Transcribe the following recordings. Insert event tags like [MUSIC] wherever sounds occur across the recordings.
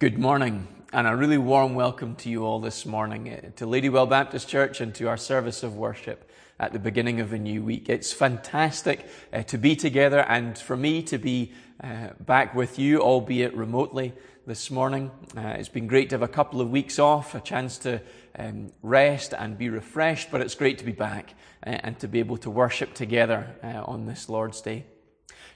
Good morning, and a really warm welcome to you all this morning uh, to Ladywell Baptist Church and to our service of worship at the beginning of a new week. It's fantastic uh, to be together and for me to be uh, back with you, albeit remotely this morning. Uh, it's been great to have a couple of weeks off, a chance to um, rest and be refreshed, but it's great to be back and to be able to worship together on this Lord's Day.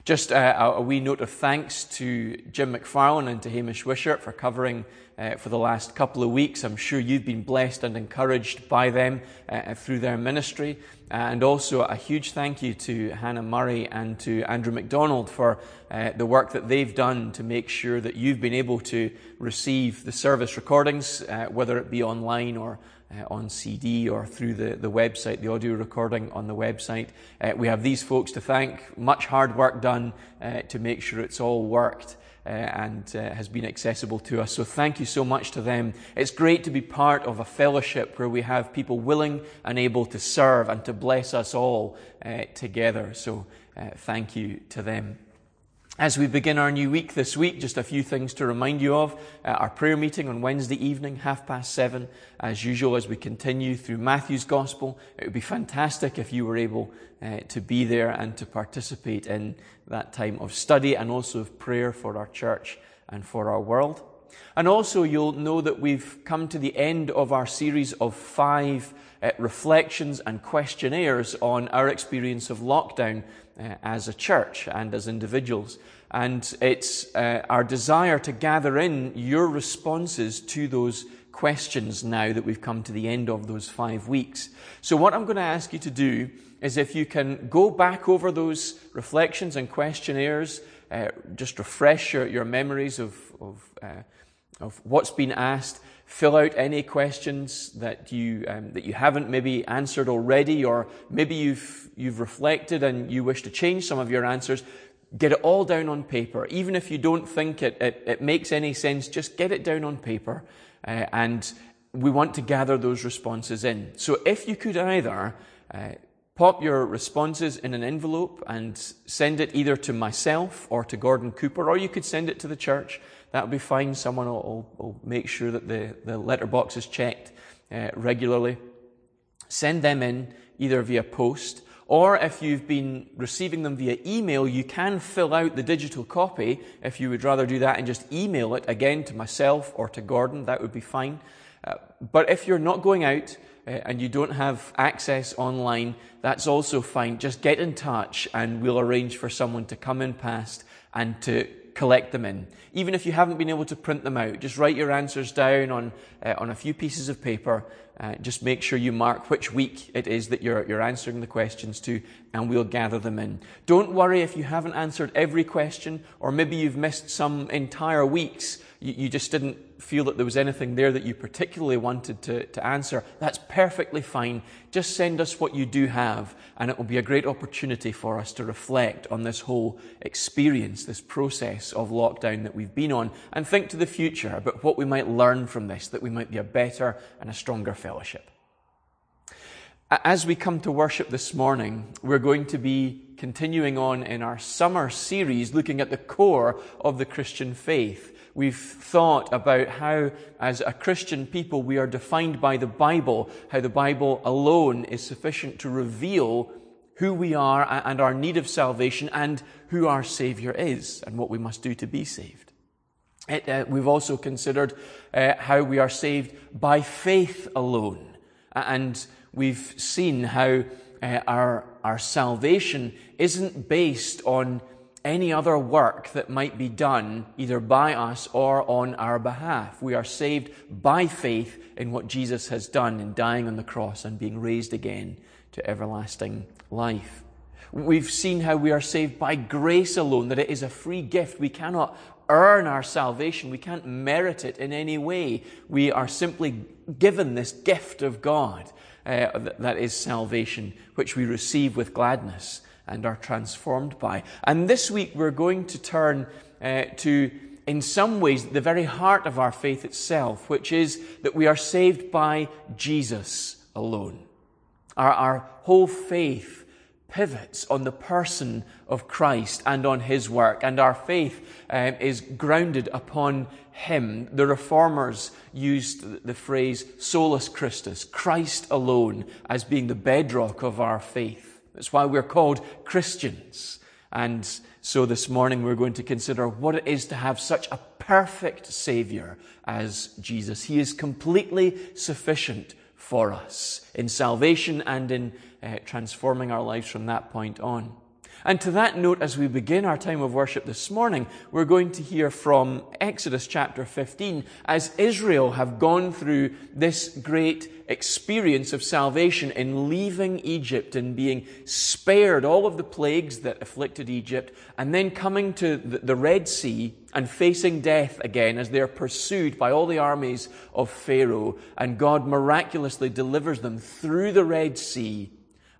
Just uh, a wee note of thanks to Jim McFarlane and to Hamish Wishart for covering uh, for the last couple of weeks. I'm sure you've been blessed and encouraged by them uh, through their ministry. And also a huge thank you to Hannah Murray and to Andrew McDonald for uh, the work that they've done to make sure that you've been able to receive the service recordings, uh, whether it be online or uh, on CD or through the, the website, the audio recording on the website. Uh, we have these folks to thank. Much hard work done uh, to make sure it's all worked. Uh, and uh, has been accessible to us. So thank you so much to them. It's great to be part of a fellowship where we have people willing and able to serve and to bless us all together. So thank you to them. As we begin our new week this week, just a few things to remind you of. Uh, our prayer meeting on Wednesday evening, half past seven, as usual, as we continue through Matthew's Gospel. It would be fantastic if you were able uh, to be there and to participate in that time of study and also of prayer for our church and for our world. And also, you'll know that we've come to the end of our series of five uh, reflections and questionnaires on our experience of lockdown uh, as a church and as individuals. And it's uh, our desire to gather in your responses to those questions now that we've come to the end of those five weeks. So, what I'm going to ask you to do is if you can go back over those reflections and questionnaires, uh, just refresh your, your memories of, of, uh, of what's been asked, fill out any questions that you, um, that you haven't maybe answered already, or maybe you've, you've reflected and you wish to change some of your answers. Get it all down on paper. Even if you don't think it, it, it makes any sense, just get it down on paper. Uh, and we want to gather those responses in. So if you could either uh, pop your responses in an envelope and send it either to myself or to Gordon Cooper, or you could send it to the church that'll be fine. Someone will, will, make sure that the, the letterbox is checked uh, regularly. Send them in either via post or if you've been receiving them via email, you can fill out the digital copy if you would rather do that and just email it again to myself or to Gordon. That would be fine. Uh, but if you're not going out uh, and you don't have access online, that's also fine. Just get in touch and we'll arrange for someone to come in past and to collect them in. Even if you haven't been able to print them out, just write your answers down on, uh, on a few pieces of paper. Uh, just make sure you mark which week it is that you're, you're answering the questions to, and we'll gather them in. Don't worry if you haven't answered every question, or maybe you've missed some entire weeks. You, you just didn't feel that there was anything there that you particularly wanted to, to answer, that's perfectly fine. Just send us what you do have, and it will be a great opportunity for us to reflect on this whole experience, this process of lockdown that we've been on, and think to the future about what we might learn from this, that we might be a better and a stronger fellowship. As we come to worship this morning, we're going to be continuing on in our summer series looking at the core of the Christian faith. We've thought about how, as a Christian people, we are defined by the Bible, how the Bible alone is sufficient to reveal who we are and our need of salvation and who our Savior is and what we must do to be saved. It, uh, we've also considered uh, how we are saved by faith alone. And we've seen how uh, our, our salvation isn't based on any other work that might be done either by us or on our behalf. We are saved by faith in what Jesus has done in dying on the cross and being raised again to everlasting life. We've seen how we are saved by grace alone, that it is a free gift. We cannot earn our salvation. We can't merit it in any way. We are simply given this gift of God uh, that is salvation, which we receive with gladness and are transformed by. And this week we're going to turn uh, to, in some ways, the very heart of our faith itself, which is that we are saved by Jesus alone. Our, our whole faith pivots on the person of Christ and on his work, and our faith um, is grounded upon him. The reformers used the phrase solus Christus, Christ alone, as being the bedrock of our faith. That's why we're called Christians. And so this morning we're going to consider what it is to have such a perfect Savior as Jesus. He is completely sufficient for us in salvation and in uh, transforming our lives from that point on. And to that note, as we begin our time of worship this morning, we're going to hear from Exodus chapter 15 as Israel have gone through this great experience of salvation in leaving Egypt and being spared all of the plagues that afflicted Egypt and then coming to the Red Sea and facing death again as they're pursued by all the armies of Pharaoh and God miraculously delivers them through the Red Sea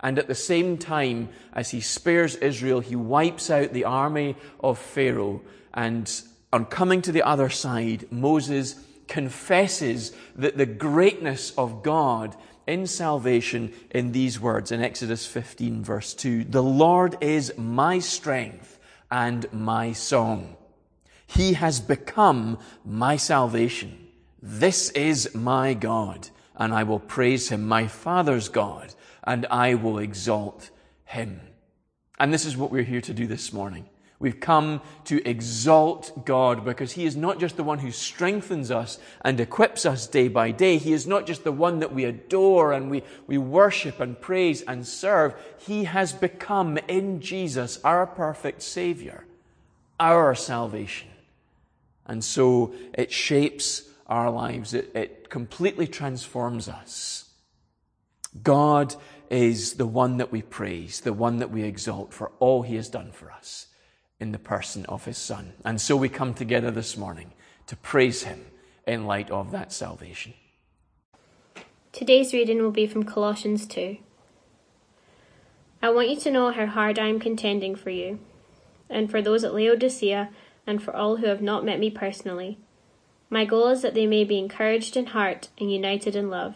and at the same time, as he spares Israel, he wipes out the army of Pharaoh. And on coming to the other side, Moses confesses that the greatness of God in salvation in these words in Exodus 15, verse 2 The Lord is my strength and my song. He has become my salvation. This is my God, and I will praise him, my Father's God and I will exalt him. And this is what we're here to do this morning. We've come to exalt God because He is not just the one who strengthens us and equips us day by day. He is not just the one that we adore and we, we worship and praise and serve. He has become in Jesus our perfect Savior, our salvation. And so it shapes our lives. It, it completely transforms us. God is the one that we praise, the one that we exalt for all he has done for us in the person of his Son. And so we come together this morning to praise him in light of that salvation. Today's reading will be from Colossians 2. I want you to know how hard I am contending for you, and for those at Laodicea, and for all who have not met me personally. My goal is that they may be encouraged in heart and united in love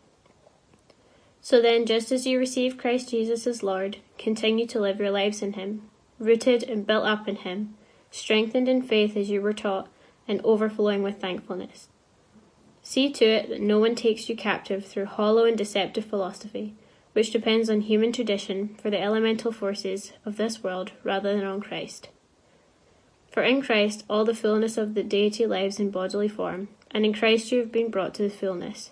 So then, just as you receive Christ Jesus as Lord, continue to live your lives in Him, rooted and built up in Him, strengthened in faith as you were taught, and overflowing with thankfulness. See to it that no one takes you captive through hollow and deceptive philosophy, which depends on human tradition for the elemental forces of this world rather than on Christ. For in Christ all the fullness of the deity lives in bodily form, and in Christ you have been brought to the fullness.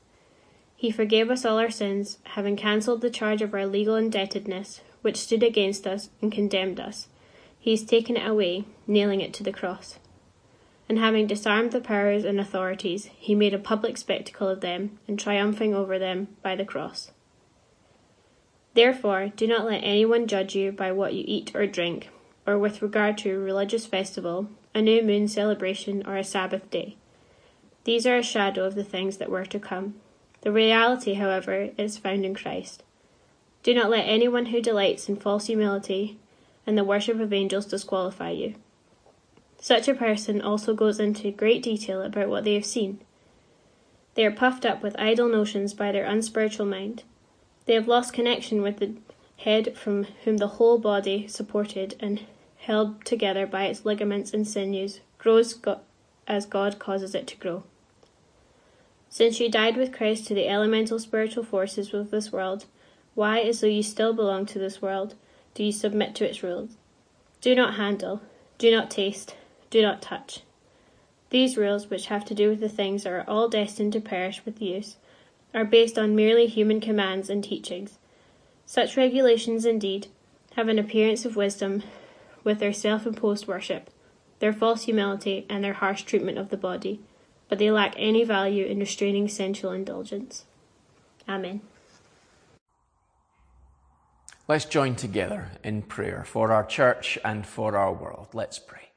he forgave us all our sins, having cancelled the charge of our legal indebtedness, which stood against us and condemned us. He has taken it away, nailing it to the cross. And having disarmed the powers and authorities, he made a public spectacle of them, and triumphing over them by the cross. Therefore, do not let anyone judge you by what you eat or drink, or with regard to a religious festival, a new moon celebration, or a Sabbath day. These are a shadow of the things that were to come the reality, however, is found in Christ. Do not let anyone who delights in false humility and the worship of angels disqualify you. Such a person also goes into great detail about what they have seen. They are puffed up with idle notions by their unspiritual mind. They have lost connection with the head from whom the whole body, supported and held together by its ligaments and sinews, grows as God causes it to grow. Since you died with Christ to the elemental spiritual forces of this world, why, as though you still belong to this world, do you submit to its rules? Do not handle, do not taste, do not touch. These rules, which have to do with the things that are all destined to perish with use, are based on merely human commands and teachings. Such regulations, indeed, have an appearance of wisdom with their self imposed worship, their false humility, and their harsh treatment of the body, but they lack any value in restraining sensual indulgence. Amen. Let's join together in prayer for our church and for our world. Let's pray.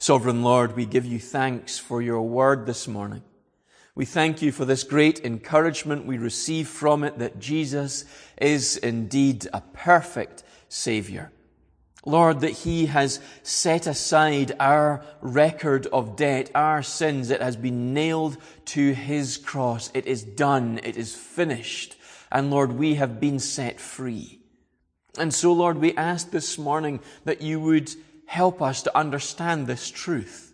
Sovereign Lord, we give you thanks for your word this morning. We thank you for this great encouragement we receive from it that Jesus is indeed a perfect Savior. Lord, that He has set aside our record of debt, our sins. It has been nailed to His cross. It is done. It is finished. And Lord, we have been set free. And so, Lord, we ask this morning that you would help us to understand this truth.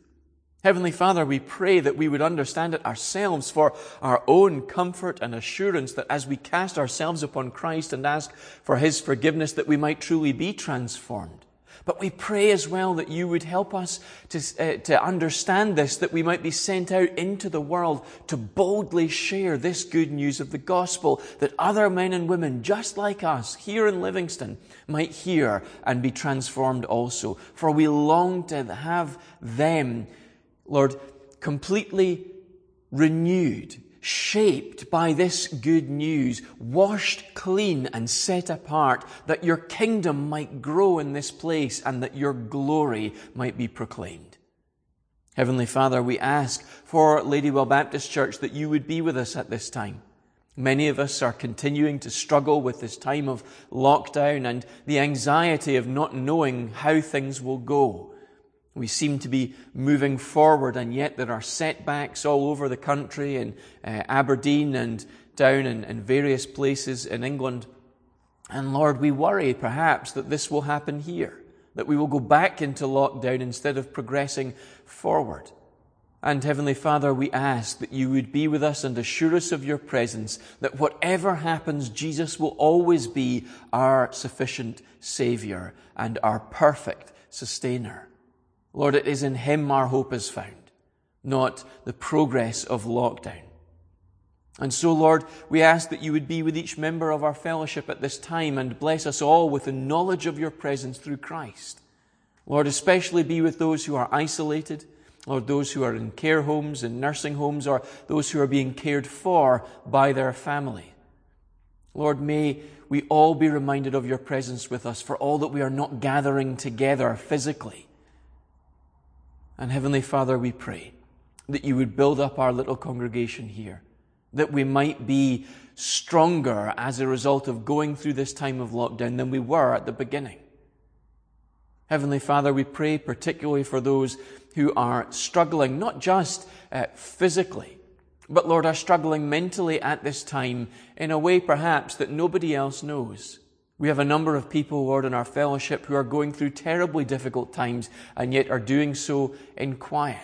Heavenly Father, we pray that we would understand it ourselves for our own comfort and assurance that as we cast ourselves upon Christ and ask for His forgiveness, that we might truly be transformed. But we pray as well that you would help us to, uh, to understand this, that we might be sent out into the world to boldly share this good news of the gospel, that other men and women just like us here in Livingston might hear and be transformed also. For we long to have them, Lord, completely renewed shaped by this good news, washed clean and set apart, that your kingdom might grow in this place and that your glory might be proclaimed. Heavenly Father, we ask for Ladywell Baptist Church that you would be with us at this time. Many of us are continuing to struggle with this time of lockdown and the anxiety of not knowing how things will go. We seem to be moving forward, and yet there are setbacks all over the country in uh, Aberdeen and down in, in various places in England. And Lord, we worry perhaps that this will happen here, that we will go back into lockdown instead of progressing forward. And Heavenly Father, we ask that you would be with us and assure us of your presence, that whatever happens, Jesus will always be our sufficient Savior and our perfect sustainer. Lord, it is in Him our hope is found, not the progress of lockdown. And so, Lord, we ask that you would be with each member of our fellowship at this time and bless us all with the knowledge of your presence through Christ. Lord, especially be with those who are isolated, Lord, those who are in care homes and nursing homes, or those who are being cared for by their family. Lord, may we all be reminded of your presence with us for all that we are not gathering together physically. And Heavenly Father, we pray that you would build up our little congregation here, that we might be stronger as a result of going through this time of lockdown than we were at the beginning. Heavenly Father, we pray particularly for those who are struggling, not just uh, physically, but Lord, are struggling mentally at this time in a way perhaps that nobody else knows. We have a number of people, Lord, in our fellowship who are going through terribly difficult times and yet are doing so in quiet.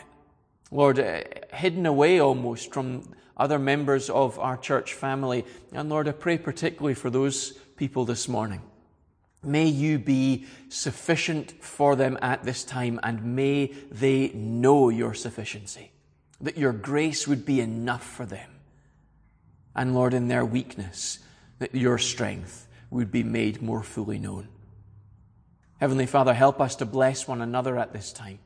Lord, uh, hidden away almost from other members of our church family. And Lord, I pray particularly for those people this morning. May you be sufficient for them at this time and may they know your sufficiency. That your grace would be enough for them. And Lord, in their weakness, that your strength would be made more fully known. Heavenly Father, help us to bless one another at this time.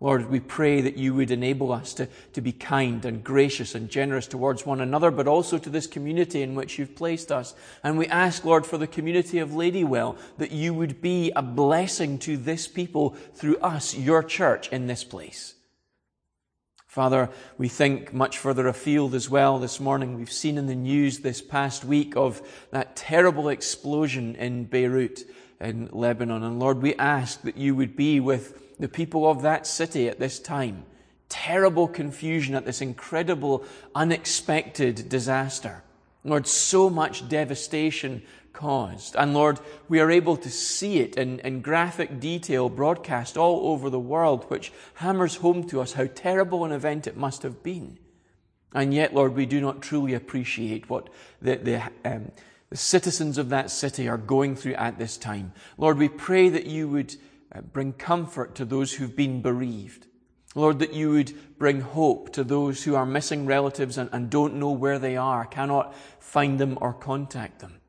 Lord, we pray that you would enable us to, to be kind and gracious and generous towards one another, but also to this community in which you've placed us. And we ask, Lord, for the community of Ladywell, that you would be a blessing to this people through us, your church, in this place. Father, we think much further afield as well this morning. We've seen in the news this past week of that terrible explosion in Beirut in Lebanon. And Lord, we ask that you would be with the people of that city at this time. Terrible confusion at this incredible, unexpected disaster. Lord, so much devastation caused. And Lord, we are able to see it in, in graphic detail broadcast all over the world, which hammers home to us how terrible an event it must have been. And yet, Lord, we do not truly appreciate what the, the, um, the citizens of that city are going through at this time. Lord, we pray that you would uh, bring comfort to those who've been bereaved. Lord, that you would bring hope to those who are missing relatives and, and don't know where they are, cannot find them or contact them.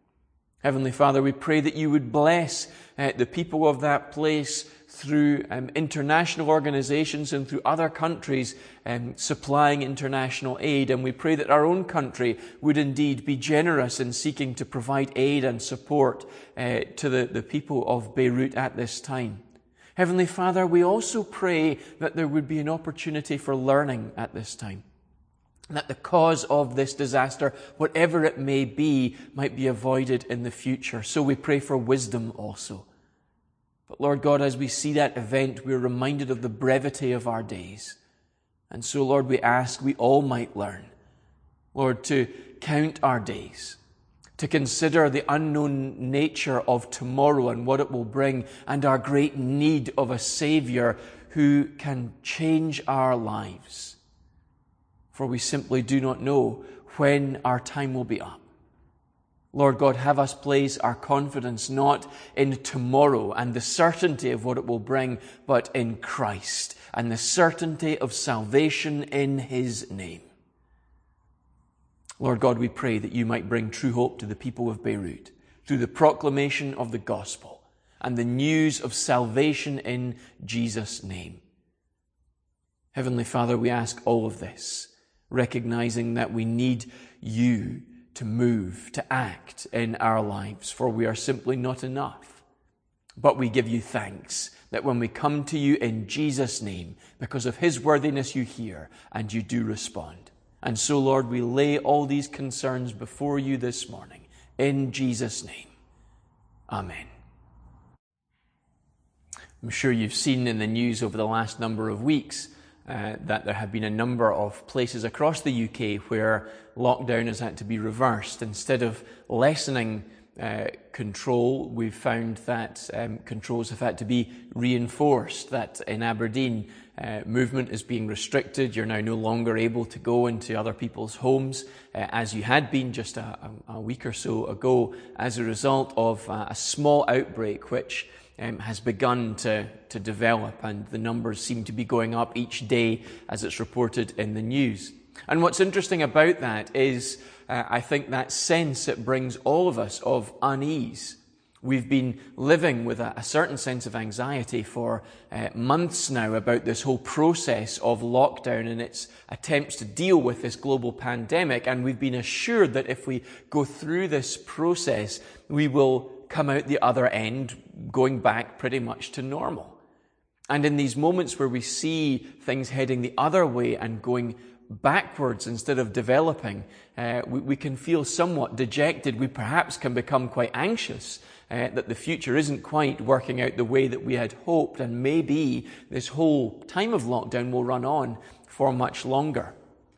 Heavenly Father, we pray that you would bless uh, the people of that place through um, international organizations and through other countries um, supplying international aid. And we pray that our own country would indeed be generous in seeking to provide aid and support uh, to the, the people of Beirut at this time. Heavenly Father, we also pray that there would be an opportunity for learning at this time. That the cause of this disaster, whatever it may be, might be avoided in the future. So we pray for wisdom also. But Lord God, as we see that event, we're reminded of the brevity of our days. And so, Lord, we ask we all might learn, Lord, to count our days to consider the unknown nature of tomorrow and what it will bring, and our great need of a Savior who can change our lives. For we simply do not know when our time will be up. Lord God, have us place our confidence not in tomorrow and the certainty of what it will bring, but in Christ and the certainty of salvation in His name. Lord God, we pray that you might bring true hope to the people of Beirut through the proclamation of the gospel and the news of salvation in Jesus' name. Heavenly Father, we ask all of this, recognizing that we need you to move, to act in our lives, for we are simply not enough. But we give you thanks that when we come to you in Jesus' name, because of his worthiness, you hear and you do respond. And so, Lord, we lay all these concerns before you this morning. In Jesus' name. Amen. I'm sure you've seen in the news over the last number of weeks uh, that there have been a number of places across the UK where lockdown has had to be reversed. Instead of lessening uh, control, we've found that um, controls have had to be reinforced. That in Aberdeen, uh, movement is being restricted. You're now no longer able to go into other people's homes uh, as you had been just a, a, week or so ago as a result of uh, a small outbreak which um, has begun to, to develop, and the numbers seem to be going up each day as it's reported in the news. And what's interesting about that is, uh, I think that sense it brings all of us of unease We've been living with a, a certain sense of anxiety for uh, months now about this whole process of lockdown and its attempts to deal with this global pandemic. And we've been assured that if we go through this process, we will come out the other end going back pretty much to normal. And in these moments where we see things heading the other way and going backwards instead of developing, uh, we, we, can feel somewhat dejected. We perhaps can become quite anxious uh, that the future isn't quite working out the way that we had hoped, and maybe this whole time of lockdown will run on for much longer.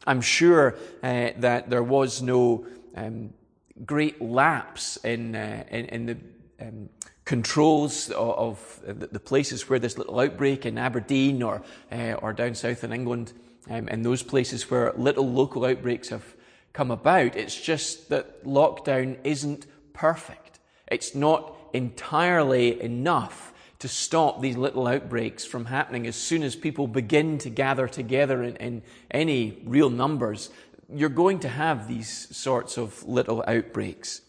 I'm sure uh, that there was no um, great lapse in, uh, in, in, the um, controls of, of, the places where this little outbreak in Aberdeen or, uh, or down south in England, um, in those places where little local outbreaks have come about. It's just that lockdown isn't perfect. It's not entirely enough to stop these little outbreaks from happening as soon as people begin to gather together in, in any real numbers. You're going to have these sorts of little outbreaks.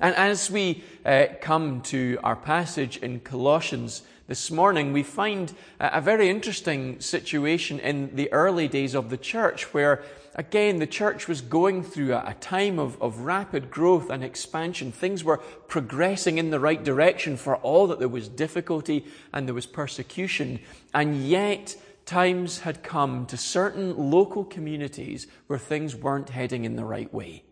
And as we uh, come to our passage in Colossians this morning, we find a very interesting situation in the early days of the church where Again, the church was going through a, time of, of rapid growth and expansion. Things were progressing in the right direction for all that there was difficulty and there was persecution. And yet, times had come to certain local communities where things weren't heading in the right way.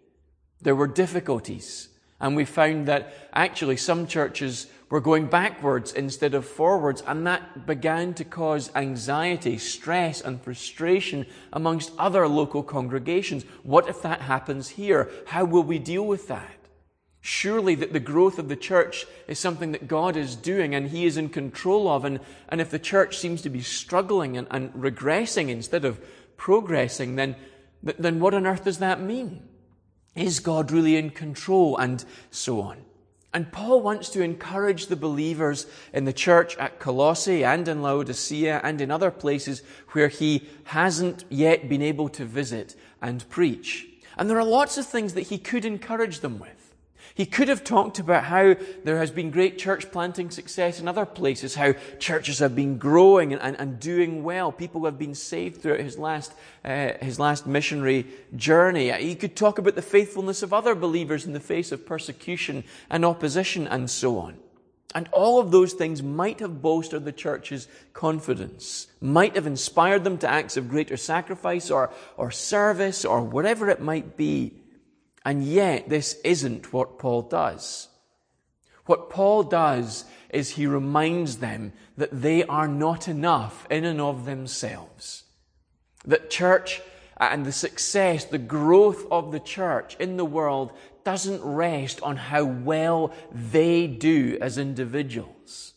There were difficulties. And we found that actually some churches were going backwards instead of forwards, and that began to cause anxiety, stress, and frustration amongst other local congregations. What if that happens here? How will we deal with that? Surely that the growth of the church is something that God is doing and He is in control of. And, and if the church seems to be struggling and, and regressing instead of progressing, then, then what on earth does that mean? Is God really in control? And so on. And Paul wants to encourage the believers in the church at Colossae and in Laodicea and in other places where he hasn't yet been able to visit and preach. And there are lots of things that he could encourage them with. He could have talked about how there has been great church planting success in other places, how churches have been growing and, and, and doing well. People have been saved throughout his last, uh, his last missionary journey. He could talk about the faithfulness of other believers in the face of persecution and opposition and so on. And all of those things might have bolstered the church's confidence, might have inspired them to acts of greater sacrifice or, or service or whatever it might be. And yet, this isn't what Paul does. What Paul does is he reminds them that they are not enough in and of themselves. That church and the success, the growth of the church in the world doesn't rest on how well they do as individuals.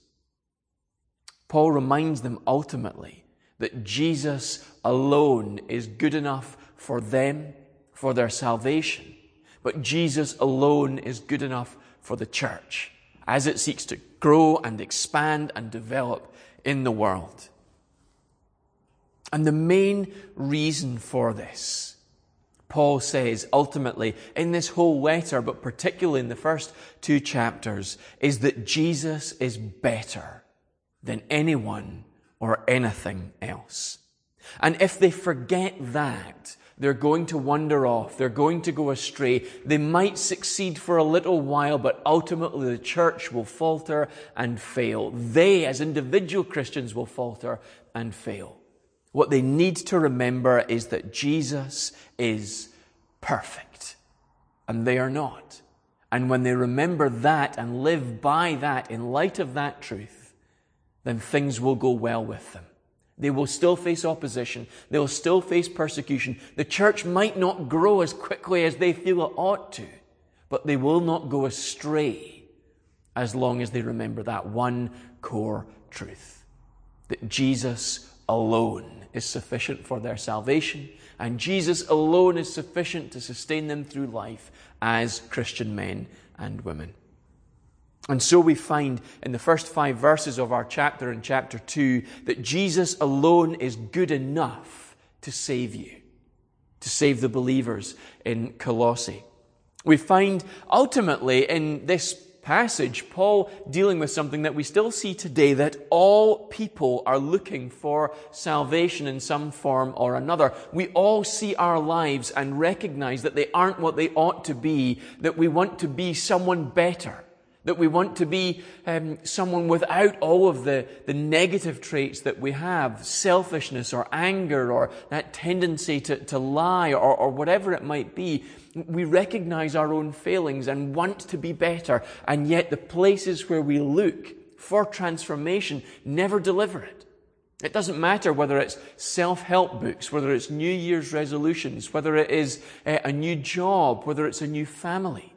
Paul reminds them ultimately that Jesus alone is good enough for them, for their salvation, but Jesus alone is good enough for the church as it seeks to grow and expand and develop in the world. And the main reason for this, Paul says ultimately in this whole letter, but particularly in the first two chapters, is that Jesus is better than anyone or anything else. And if they forget that, they're going to wander off. They're going to go astray. They might succeed for a little while, but ultimately the church will falter and fail. They, as individual Christians, will falter and fail. What they need to remember is that Jesus is perfect, and they are not. And when they remember that and live by that in light of that truth, then things will go well with them. They will still face opposition. They will still face persecution. The church might not grow as quickly as they feel it ought to, but they will not go astray as long as they remember that one core truth that Jesus alone is sufficient for their salvation, and Jesus alone is sufficient to sustain them through life as Christian men and women. And so we find in the first five verses of our chapter in chapter 2 that Jesus alone is good enough to save you, to save the believers in Colossae. We find ultimately in this passage Paul dealing with something that we still see today that all people are looking for salvation in some form or another. We all see our lives and recognize that they aren't what they ought to be, that we want to be someone better that we want to be um, someone without all of the, the negative traits that we have selfishness or anger or that tendency to, to lie or, or whatever it might be. We recognize our own failings and want to be better, and yet the places where we look for transformation never deliver it. It doesn't matter whether it's self-help books, whether it's New Year's resolutions, whether it is a new job, whether it's a new family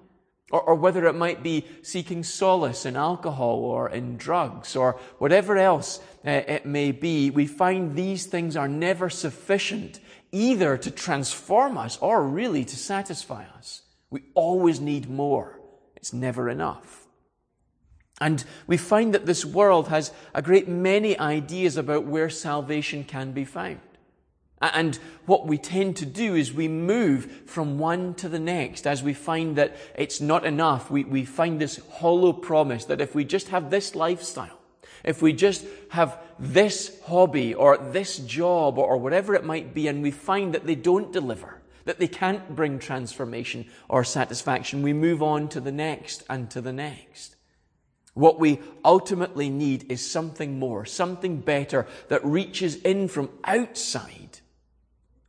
or, or whether it might be seeking solace in alcohol or in drugs or whatever else uh, it may be, we find these things are never sufficient either to transform us or really to satisfy us. We always need more. It's never enough. And we find that this world has a great many ideas about where salvation can be found. And what we tend to do is we move from one to the next as we find that it's not enough. We, we find this hollow promise that if we just have this lifestyle, if we just have this hobby or this job or whatever it might be, and we find that they don't deliver, that they can't bring transformation or satisfaction, we move on to the next and to the next. What we ultimately need is something more, something better that reaches in from outside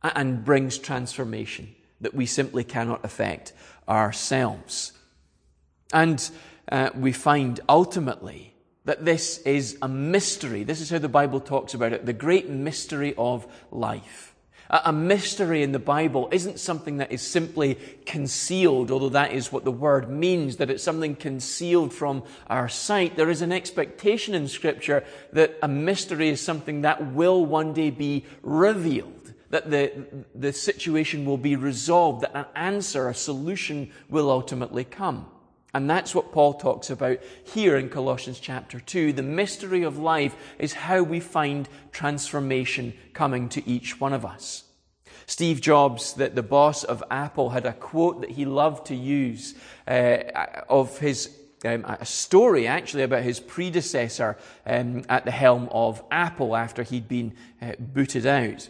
and brings transformation that we simply cannot affect ourselves. And uh, we find ultimately that this is a mystery. This is how the Bible talks about it the great mystery of life. A mystery in the Bible isn't something that is simply concealed, although that is what the word means, that it's something concealed from our sight. There is an expectation in Scripture that a mystery is something that will one day be revealed that the, the situation will be resolved, that an answer, a solution will ultimately come. And that's what Paul talks about here in Colossians chapter 2. The mystery of life is how we find transformation coming to each one of us. Steve Jobs, the, the boss of Apple, had a quote that he loved to use uh, of his um, a story actually about his predecessor um, at the helm of Apple after he'd been uh, booted out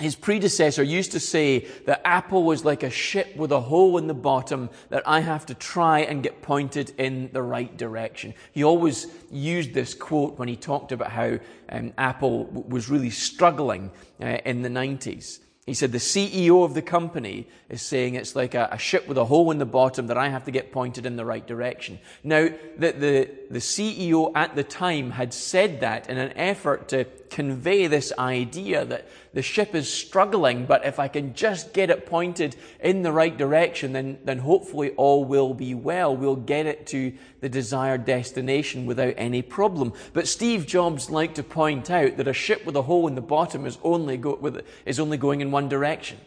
his predecessor used to say that Apple was like a ship with a hole in the bottom that I have to try and get pointed in the right direction. He always used this quote when he talked about how um, Apple w- was really struggling uh, in the 90s. He said the CEO of the company is saying it's like a, a, ship with a hole in the bottom that I have to get pointed in the right direction. Now, the, the, the CEO at the time had said that in an effort to convey this idea that the ship is struggling, but if I can just get it pointed in the right direction, then, then hopefully all will be well. We'll get it to the desired destination without any problem. But Steve Jobs liked to point out that a ship with a hole in the bottom is only, go, with, is only going in one direction,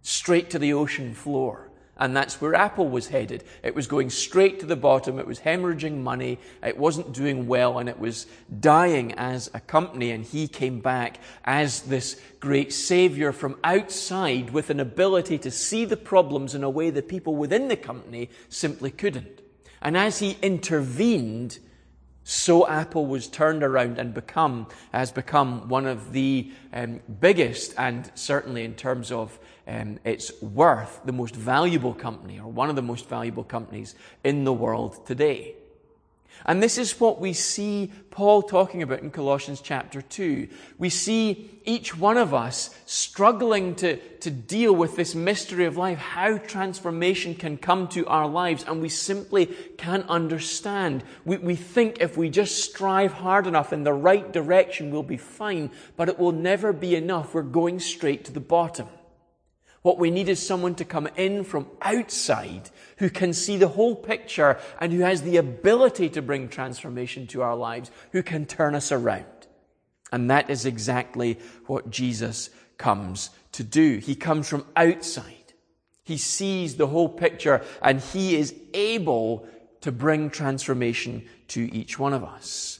straight to the ocean floor. And that's where Apple was headed. It was going straight to the bottom. It was hemorrhaging money. It wasn't doing well and it was dying as a company. And he came back as this great savior from outside with an ability to see the problems in a way that people within the company simply couldn't. And as he intervened, so Apple was turned around and become, has become one of the um, biggest and certainly in terms of um, its worth, the most valuable company or one of the most valuable companies in the world today. And this is what we see Paul talking about in Colossians chapter 2. We see each one of us struggling to, to deal with this mystery of life, how transformation can come to our lives, and we simply can't understand. We, we think if we just strive hard enough in the right direction, we'll be fine, but it will never be enough. We're going straight to the bottom. What we need is someone to come in from outside who can see the whole picture and who has the ability to bring transformation to our lives, who can turn us around. And that is exactly what Jesus comes to do. He comes from outside. He sees the whole picture and he is able to bring transformation to each one of us.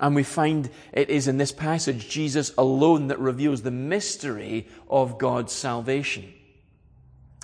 And we find it is in this passage Jesus alone that reveals the mystery of God's salvation.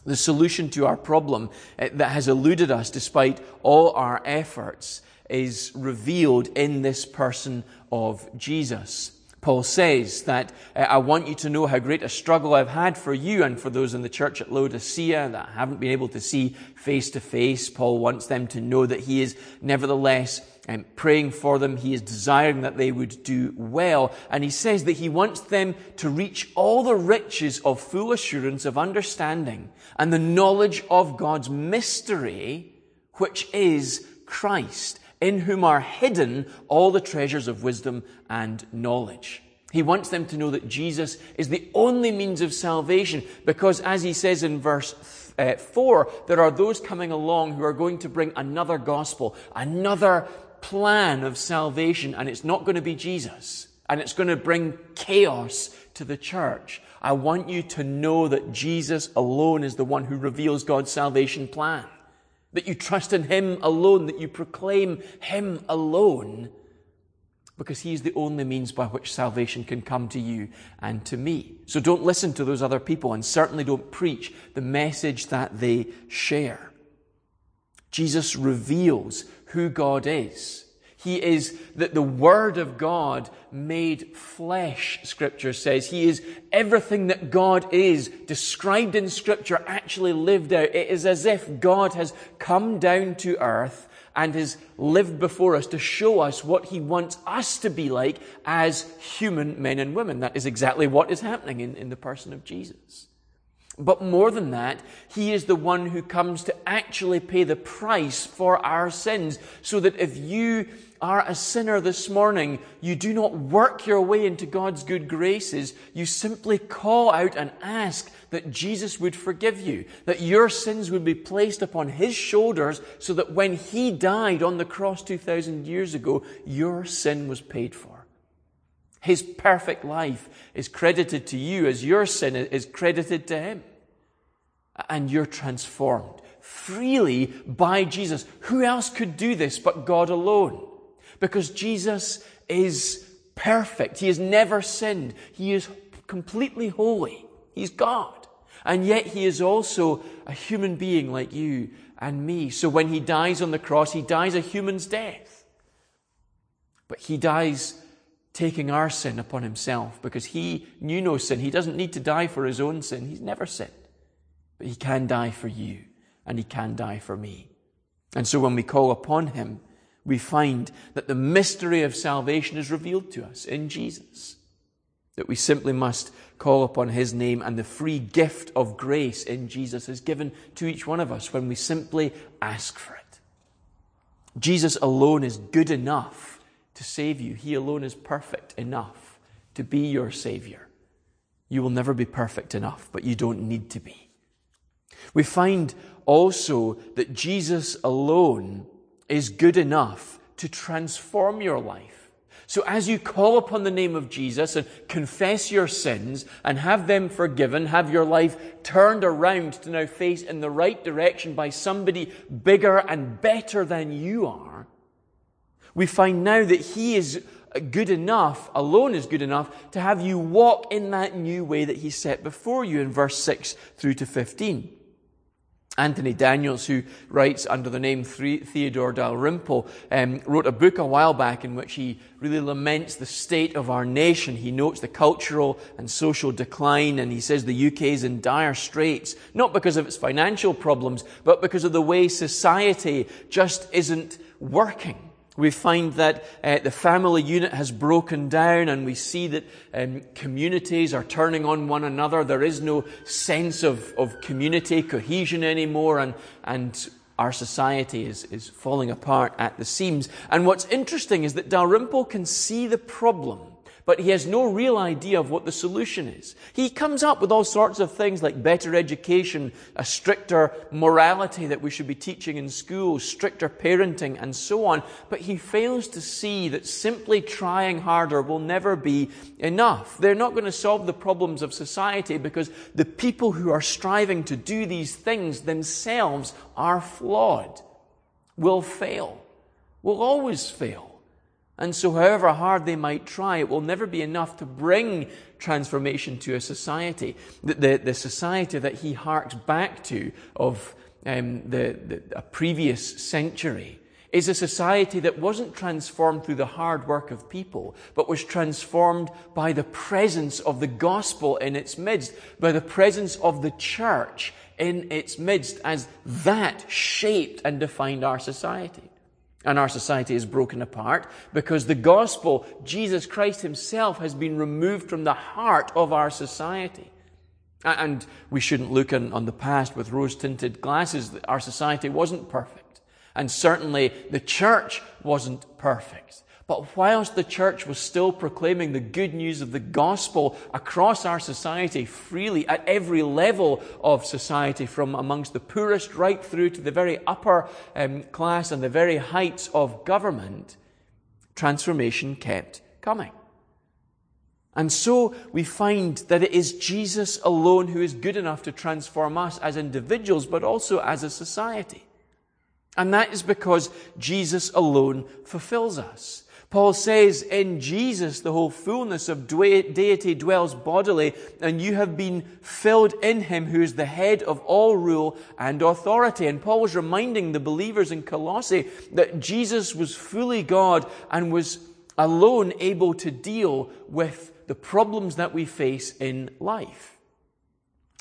The solution to our problem eh, that has eluded us despite all our efforts is revealed in this person of Jesus. Paul says that uh, I want you to know how great a struggle I've had for you and for those in the church at Laodicea that I haven't been able to see face to face. Paul wants them to know that he is nevertheless um, praying for them. He is desiring that they would do well. And he says that he wants them to reach all the riches of full assurance of understanding and the knowledge of God's mystery, which is Christ in whom are hidden all the treasures of wisdom and knowledge. He wants them to know that Jesus is the only means of salvation because, as he says in verse uh, 4, there are those coming along who are going to bring another gospel, another plan of salvation, and it's not going to be Jesus. And it's going to bring chaos to the church. I want you to know that Jesus alone is the one who reveals God's salvation plan that you trust in Him alone, that you proclaim Him alone, because He is the only means by which salvation can come to you and to me. So don't listen to those other people and certainly don't preach the message that they share. Jesus reveals who God is. He is that the Word of God made flesh, Scripture says. He is everything that God is, described in Scripture, actually lived out. It is as if God has come down to earth and has lived before us to show us what He wants us to be like as human men and women. That is exactly what is happening in, in the person of Jesus. But more than that, He is the one who comes to actually pay the price for our sins so that if you are a sinner this morning, you do not work your way into God's good graces. You simply call out and ask that Jesus would forgive you, that your sins would be placed upon His shoulders so that when He died on the cross 2,000 years ago, your sin was paid for. His perfect life is credited to you as your sin is credited to Him. And you're transformed freely by Jesus. Who else could do this but God alone? Because Jesus is perfect. He has never sinned. He is completely holy. He's God. And yet he is also a human being like you and me. So when he dies on the cross, he dies a human's death. But he dies taking our sin upon himself because he knew no sin. He doesn't need to die for his own sin. He's never sinned. But he can die for you and he can die for me. And so when we call upon him, we find that the mystery of salvation is revealed to us in Jesus. That we simply must call upon his name and the free gift of grace in Jesus is given to each one of us when we simply ask for it. Jesus alone is good enough to save you. He alone is perfect enough to be your Savior. You will never be perfect enough, but you don't need to be. We find also that Jesus alone is good enough to transform your life. So as you call upon the name of Jesus and confess your sins and have them forgiven, have your life turned around to now face in the right direction by somebody bigger and better than you are, we find now that He is good enough, alone is good enough, to have you walk in that new way that He set before you in verse 6 through to 15. Anthony Daniels, who writes under the name Theodore Dalrymple, um, wrote a book a while back in which he really laments the state of our nation. He notes the cultural and social decline, and he says the UK is in dire straits, not because of its financial problems, but because of the way society just isn't working. We find that uh, the family unit has broken down and we see that um, communities are turning on one another. There is no sense of, of community cohesion anymore and, and our society is, is falling apart at the seams. And what's interesting is that Dalrymple can see the problem but he has no real idea of what the solution is. He comes up with all sorts of things like better education, a stricter morality that we should be teaching in schools, stricter parenting, and so on, but he fails to see that simply trying harder will never be enough. They're not going to solve the problems of society because the people who are striving to do these things themselves are flawed, will fail, will always fail. And so, however hard they might try, it will never be enough to bring transformation to a society. The, the, the society that he harks back to of um, the, the, a previous century is a society that wasn't transformed through the hard work of people, but was transformed by the presence of the gospel in its midst, by the presence of the church in its midst, as that shaped and defined our society. And our society is broken apart because the gospel, Jesus Christ himself, has been removed from the heart of our society. And we shouldn't look on, on the past with rose tinted glasses. Our society wasn't perfect. And certainly the church wasn't perfect. But whilst the church was still proclaiming the good news of the gospel across our society freely at every level of society, from amongst the poorest right through to the very upper um, class and the very heights of government, transformation kept coming. And so we find that it is Jesus alone who is good enough to transform us as individuals, but also as a society. And that is because Jesus alone fulfills us. Paul says, in Jesus, the whole fullness of deity dwells bodily, and you have been filled in him who is the head of all rule and authority. And Paul was reminding the believers in Colossae that Jesus was fully God and was alone able to deal with the problems that we face in life.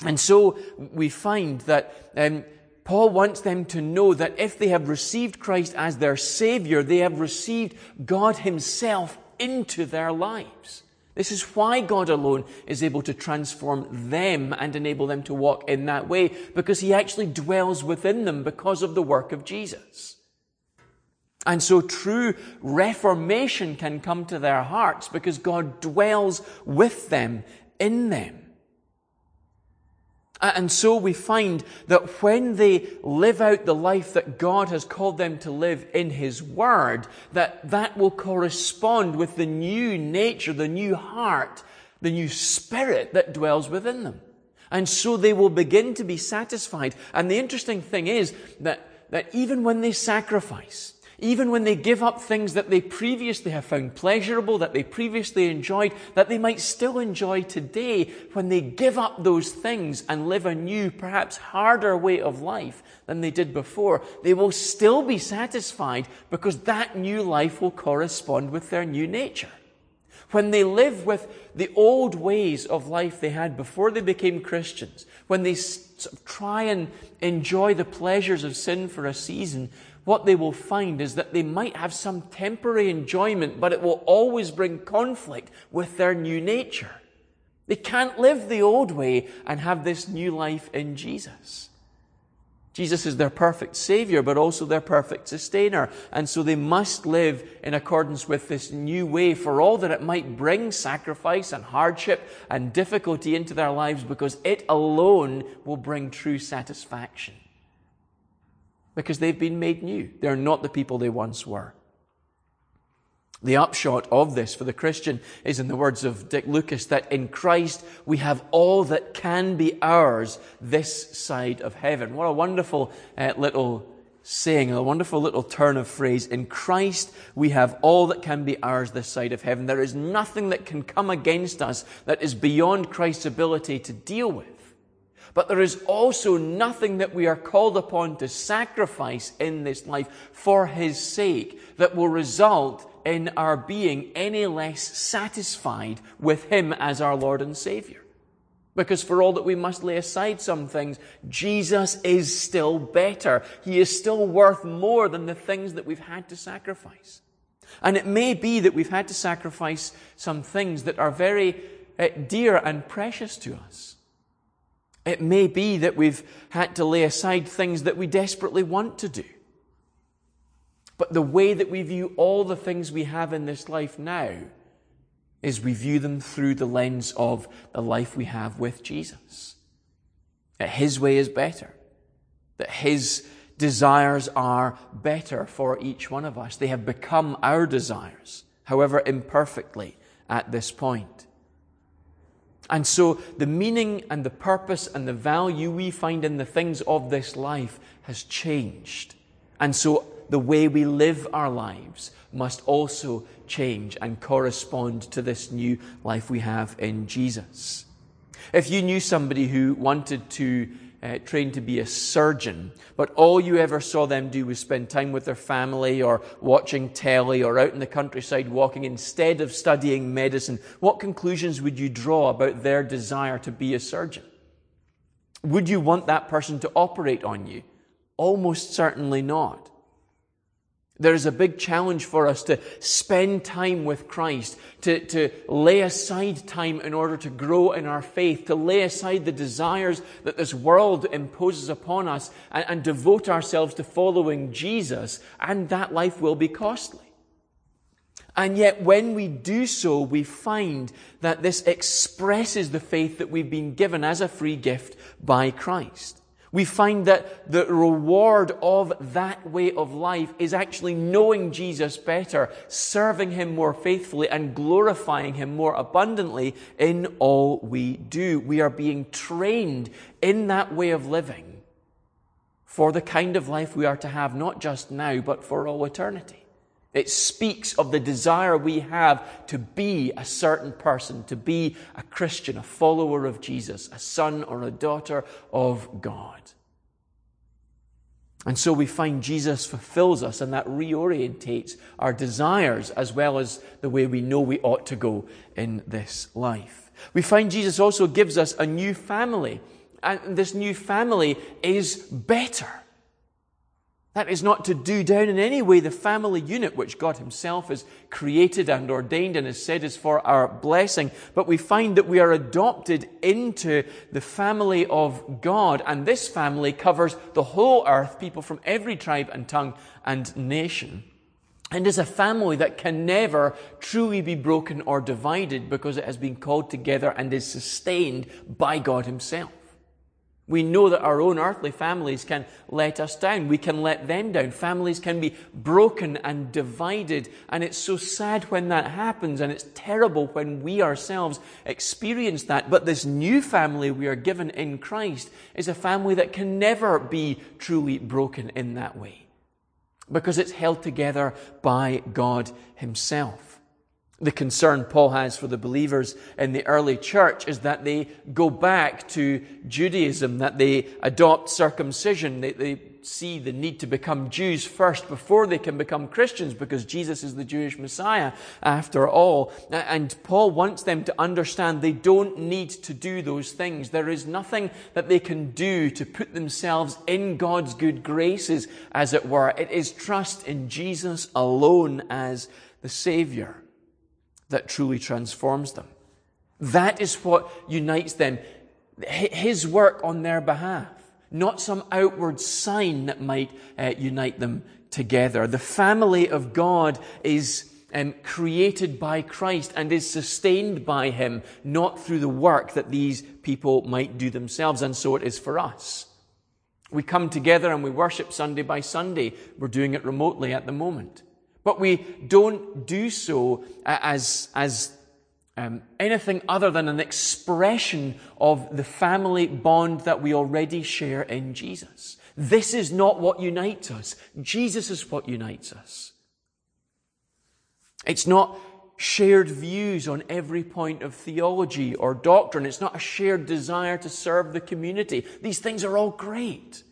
And so we find that um, Paul wants them to know that if they have received Christ as their Savior, they have received God Himself into their lives. This is why God alone is able to transform them and enable them to walk in that way, because He actually dwells within them because of the work of Jesus. And so true reformation can come to their hearts because God dwells with them, in them. Uh, and so we find that when they live out the life that God has called them to live in His Word, that that will correspond with the new nature, the new heart, the new spirit that dwells within them. And so they will begin to be satisfied. And the interesting thing is that, that even when they sacrifice, even when they give up things that they previously have found pleasurable, that they previously enjoyed, that they might still enjoy today, when they give up those things and live a new, perhaps harder way of life than they did before, they will still be satisfied because that new life will correspond with their new nature. When they live with the old ways of life they had before they became Christians, when they try and enjoy the pleasures of sin for a season, what they will find is that they might have some temporary enjoyment, but it will always bring conflict with their new nature. They can't live the old way and have this new life in Jesus. Jesus is their perfect Savior, but also their perfect sustainer. And so they must live in accordance with this new way for all that it might bring sacrifice and hardship and difficulty into their lives because it alone will bring true satisfaction because they've been made new. They're not the people they once were. The upshot of this for the Christian is in the words of Dick Lucas that in Christ we have all that can be ours this side of heaven. What a wonderful uh, little saying, a wonderful little turn of phrase. In Christ we have all that can be ours this side of heaven. There is nothing that can come against us that is beyond Christ's ability to deal with. But there is also nothing that we are called upon to sacrifice in this life for His sake that will result in our being any less satisfied with Him as our Lord and Savior. Because for all that we must lay aside some things, Jesus is still better. He is still worth more than the things that we've had to sacrifice. And it may be that we've had to sacrifice some things that are very uh, dear and precious to us. It may be that we've had to lay aside things that we desperately want to do. But the way that we view all the things we have in this life now is we view them through the lens of the life we have with Jesus. That His way is better. That His desires are better for each one of us. They have become our desires, however imperfectly at this point. And so the meaning and the purpose and the value we find in the things of this life has changed. And so the way we live our lives must also change and correspond to this new life we have in Jesus. If you knew somebody who wanted to uh, trained to be a surgeon, but all you ever saw them do was spend time with their family or watching telly or out in the countryside walking instead of studying medicine, what conclusions would you draw about their desire to be a surgeon? Would you want that person to operate on you? Almost certainly not. There's a big challenge for us to spend time with Christ, to, to lay aside time in order to grow in our faith, to lay aside the desires that this world imposes upon us and, and devote ourselves to following Jesus, and that life will be costly. And yet, when we do so, we find that this expresses the faith that we've been given as a free gift by Christ we find that the reward of that way of life is actually knowing Jesus better, serving Him more faithfully, and glorifying Him more abundantly in all we do. We are being trained in that way of living for the kind of life we are to have, not just now, but for all eternity. It speaks of the desire we have to be a certain person, to be a Christian, a follower of Jesus, a son or a daughter of God. And so we find Jesus fulfills us and that reorientates our desires as well as the way we know we ought to go in this life. We find Jesus also gives us a new family. And this new family is better. That is not to do down in any way the family unit which God Himself has created and ordained and has said is for our blessing. But we find that we are adopted into the family of God. And this family covers the whole earth, people from every tribe and tongue and nation. And is a family that can never truly be broken or divided because it has been called together and is sustained by God Himself. We know that our own earthly families can let us down. We can let them down. Families can be broken and divided. And it's so sad when that happens. And it's terrible when we ourselves experience that. But this new family we are given in Christ is a family that can never be truly broken in that way. Because it's held together by God Himself. The concern Paul has for the believers in the early church is that they go back to Judaism, that they adopt circumcision, they, they, see the need to become Jews first before they can become Christians because Jesus is the Jewish Messiah after all. And Paul wants them to understand they don't need to do those things. There is nothing that they can do to put themselves in God's good graces, as it were. It is trust in Jesus alone as the Savior that truly transforms them. That is what unites them. His work on their behalf, not some outward sign that might uh, unite them together. The family of God is um, created by Christ and is sustained by Him, not through the work that these people might do themselves. And so it is for us. We come together and we worship Sunday by Sunday. We're doing it remotely at the moment. But we don't do so as, as um, anything other than an expression of the family bond that we already share in Jesus. This is not what unites us. Jesus is what unites us. It's not shared views on every point of theology or doctrine. It's not a shared desire to serve the community. These things are all great,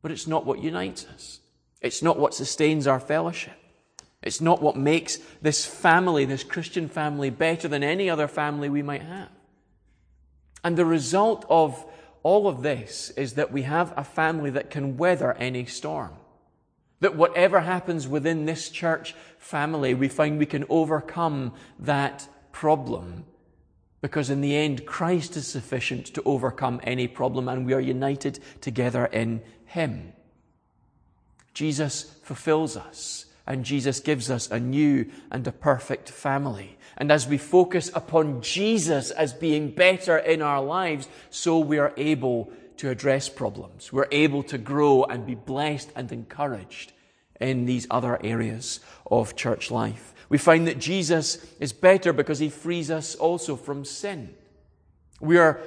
but it's not what unites us. It's not what sustains our fellowship. It's not what makes this family, this Christian family, better than any other family we might have. And the result of all of this is that we have a family that can weather any storm. That whatever happens within this church family, we find we can overcome that problem. Because in the end, Christ is sufficient to overcome any problem, and we are united together in Him. Jesus fulfills us and Jesus gives us a new and a perfect family. And as we focus upon Jesus as being better in our lives, so we are able to address problems. We're able to grow and be blessed and encouraged in these other areas of church life. We find that Jesus is better because he frees us also from sin. We are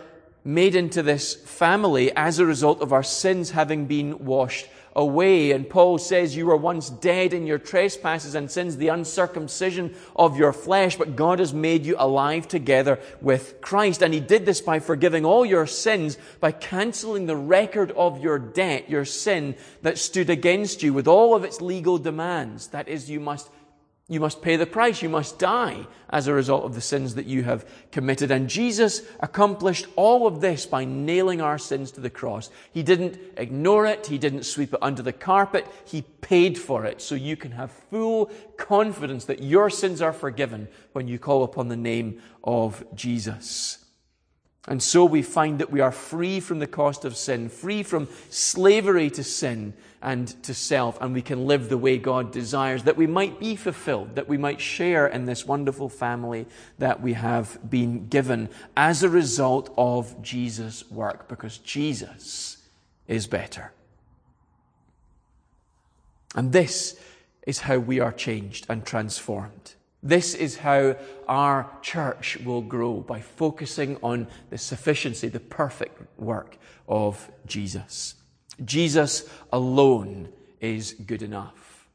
made into this family as a result of our sins having been washed away. And Paul says, You were once dead in your trespasses and sins, the uncircumcision of your flesh, but God has made you alive together with Christ. And He did this by forgiving all your sins, by cancelling the record of your debt, your sin that stood against you with all of its legal demands. That is, you must you must pay the price. You must die as a result of the sins that you have committed. And Jesus accomplished all of this by nailing our sins to the cross. He didn't ignore it. He didn't sweep it under the carpet. He paid for it so you can have full confidence that your sins are forgiven when you call upon the name of Jesus. And so we find that we are free from the cost of sin, free from slavery to sin and to self, and we can live the way God desires, that we might be fulfilled, that we might share in this wonderful family that we have been given as a result of Jesus' work, because Jesus is better. And this is how we are changed and transformed. This is how our church will grow by focusing on the sufficiency, the perfect work of Jesus. Jesus alone is good enough.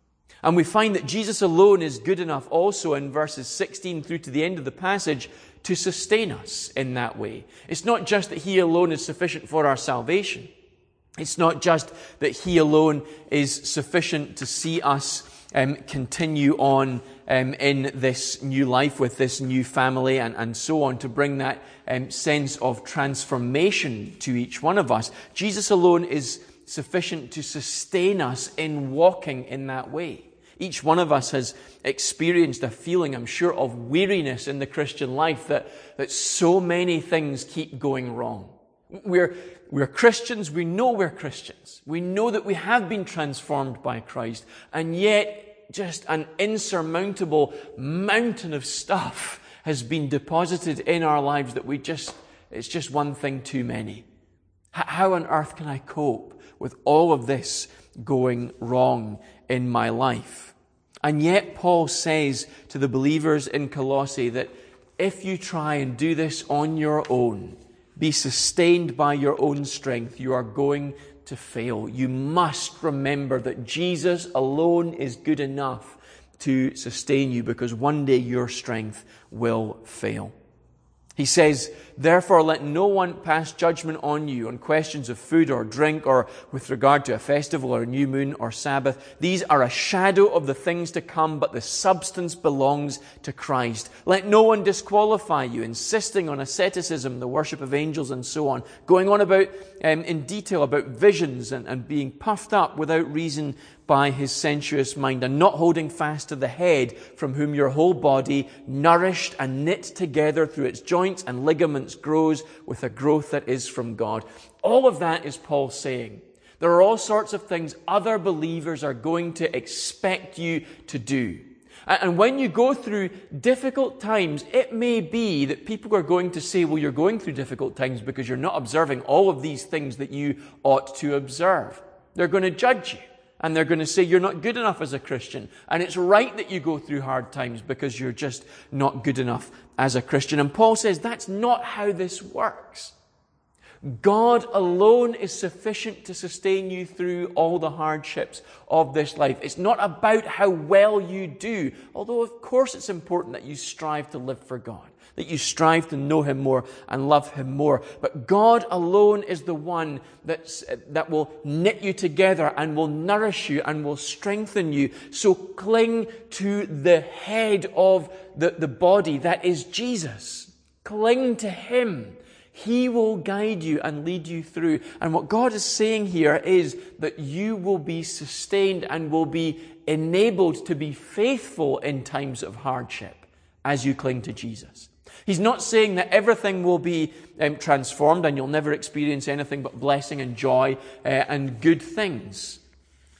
And we find that Jesus alone is good enough also in verses 16 through to the end of the passage to sustain us in that way. It's not just that He alone is sufficient for our salvation. It's not just that He alone is sufficient to see us um, continue on um, in this new life with this new family and, and so on to bring that um, sense of transformation to each one of us. Jesus alone is sufficient to sustain us in walking in that way. Each one of us has experienced a feeling, I'm sure, of weariness in the Christian life that, that so many things keep going wrong. We're, we're Christians, we know we're Christians. We know that we have been transformed by Christ, and yet just an insurmountable mountain of stuff has been deposited in our lives that we just, it's just one thing too many. How on earth can I cope with all of this going wrong in my life? And yet, Paul says to the believers in Colossae that if you try and do this on your own, be sustained by your own strength, you are going to fail. You must remember that Jesus alone is good enough to sustain you because one day your strength will fail. He says, Therefore, let no one pass judgment on you on questions of food or drink or with regard to a festival or a new moon or Sabbath. These are a shadow of the things to come, but the substance belongs to Christ. Let no one disqualify you, insisting on asceticism, the worship of angels, and so on, going on about um, in detail about visions and, and being puffed up without reason by his sensuous mind, and not holding fast to the head, from whom your whole body, nourished and knit together through its joints and ligaments, grows with a growth that is from God. All of that is Paul saying. There are all sorts of things other believers are going to expect you to do. And when you go through difficult times, it may be that people are going to say, well, you're going through difficult times because you're not observing all of these things that you ought to observe. They're going to judge you and they're going to say you're not good enough as a Christian. And it's right that you go through hard times because you're just not good enough as a Christian. And Paul says that's not how this works. God alone is sufficient to sustain you through all the hardships of this life. It's not about how well you do, although of course it's important that you strive to live for God that you strive to know Him more and love Him more. But God alone is the one that's, that will knit you together and will nourish you and will strengthen you. So cling to the head of the, the body, that is Jesus. Cling to Him. He will guide you and lead you through. And what God is saying here is that you will be sustained and will be enabled to be faithful in times of hardship as you cling to Jesus. He's not saying that everything will be um, transformed and you'll never experience anything but blessing and joy uh, and good things.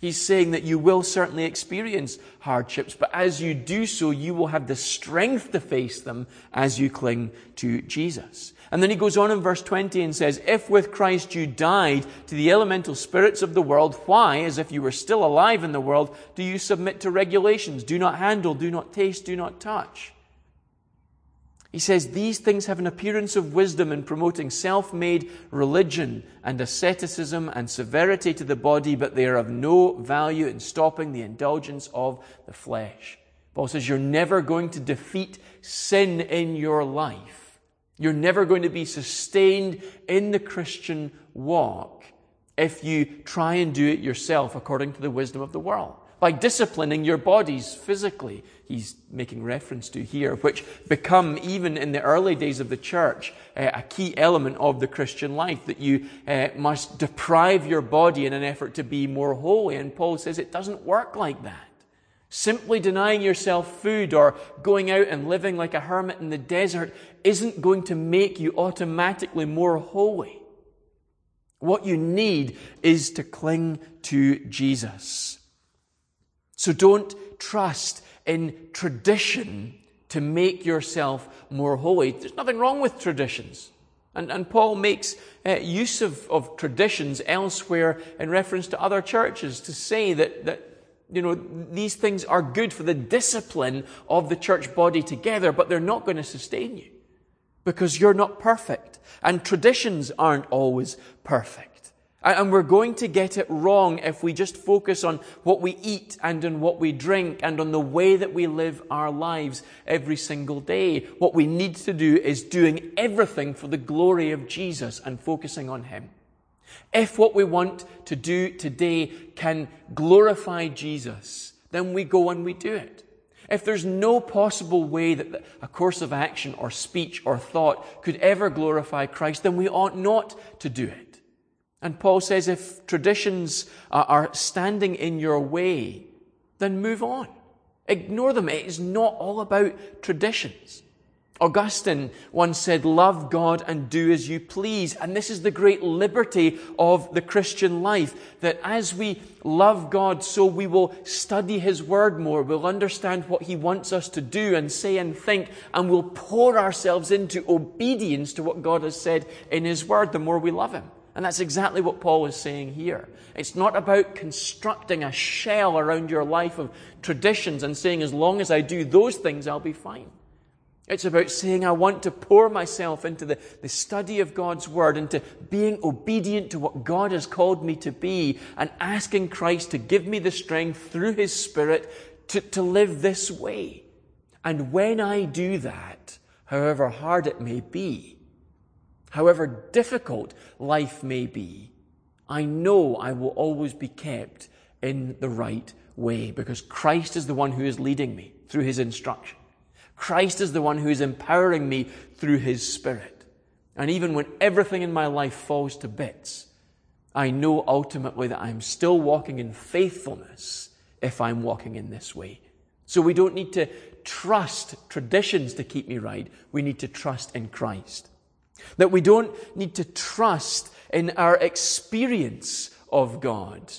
He's saying that you will certainly experience hardships, but as you do so, you will have the strength to face them as you cling to Jesus. And then he goes on in verse 20 and says, If with Christ you died to the elemental spirits of the world, why, as if you were still alive in the world, do you submit to regulations? Do not handle, do not taste, do not touch. He says these things have an appearance of wisdom in promoting self made religion and asceticism and severity to the body, but they are of no value in stopping the indulgence of the flesh. Paul says you're never going to defeat sin in your life. You're never going to be sustained in the Christian walk if you try and do it yourself according to the wisdom of the world by disciplining your bodies physically, he's making reference to here, which become, even in the early days of the church, uh, a key element of the Christian life, that you uh, must deprive your body in an effort to be more holy. And Paul says it doesn't work like that. Simply denying yourself food or going out and living like a hermit in the desert isn't going to make you automatically more holy. What you need is to cling to Jesus. So don't trust in tradition to make yourself more holy. There's nothing wrong with traditions. And, and Paul makes uh, use of, of traditions elsewhere in reference to other churches to say that, that you know, these things are good for the discipline of the church body together, but they're not going to sustain you because you're not perfect. And traditions aren't always perfect. And we're going to get it wrong if we just focus on what we eat and on what we drink and on the way that we live our lives every single day. What we need to do is doing everything for the glory of Jesus and focusing on Him. If what we want to do today can glorify Jesus, then we go and we do it. If there's no possible way that a course of action or speech or thought could ever glorify Christ, then we ought not to do it. And Paul says if traditions are standing in your way, then move on. Ignore them. It is not all about traditions. Augustine once said, Love God and do as you please. And this is the great liberty of the Christian life that as we love God, so we will study His Word more. We'll understand what He wants us to do and say and think, and we'll pour ourselves into obedience to what God has said in His Word the more we love Him. And that's exactly what Paul is saying here. It's not about constructing a shell around your life of traditions and saying, as long as I do those things, I'll be fine. It's about saying, I want to pour myself into the, the study of God's Word, into being obedient to what God has called me to be, and asking Christ to give me the strength through His Spirit to, to live this way. And when I do that, however hard it may be, however difficult life may be, I know I will always be kept in the right way because Christ is the one who is leading me through His instruction. Christ is the one who is empowering me through His Spirit. And even when everything in my life falls to bits, I know ultimately that I'm still walking in faithfulness if I'm walking in this way. So we don't need to trust traditions to keep me right. We need to trust in Christ. That we don't need to trust in our experience of God.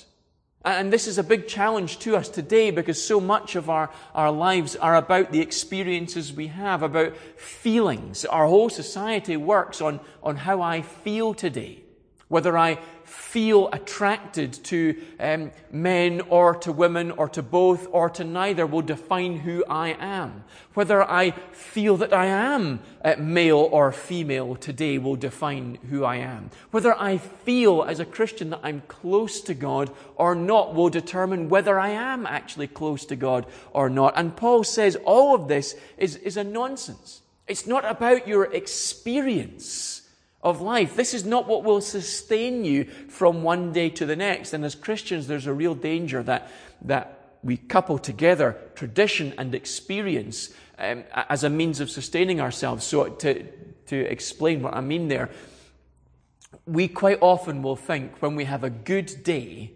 And this is a big challenge to us today because so much of our, our lives are about the experiences we have, about feelings. Our whole society works on, on how I feel today. Whether I feel attracted to um, men or to women or to both or to neither will define who I am. Whether I feel that I am uh, male or female today will define who I am. Whether I feel as a Christian that I'm close to God or not will determine whether I am actually close to God or not. And Paul says all of this is, is a nonsense. It's not about your experience of life. This is not what will sustain you from one day to the next. And as Christians, there's a real danger that, that we couple together tradition and experience um, as a means of sustaining ourselves. So, to, to explain what I mean there, we quite often will think when we have a good day,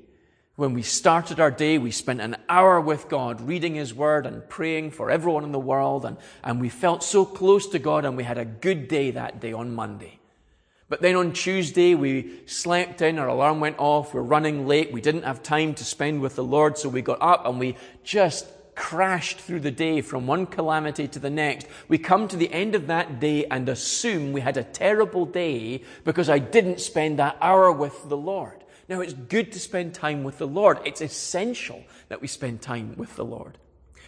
when we started our day, we spent an hour with God reading His Word and praying for everyone in the world, and, and we felt so close to God, and we had a good day that day on Monday. But then on Tuesday, we slept in, our alarm went off, we're running late, we didn't have time to spend with the Lord, so we got up and we just crashed through the day from one calamity to the next. We come to the end of that day and assume we had a terrible day because I didn't spend that hour with the Lord. Now, it's good to spend time with the Lord. It's essential that we spend time with the Lord.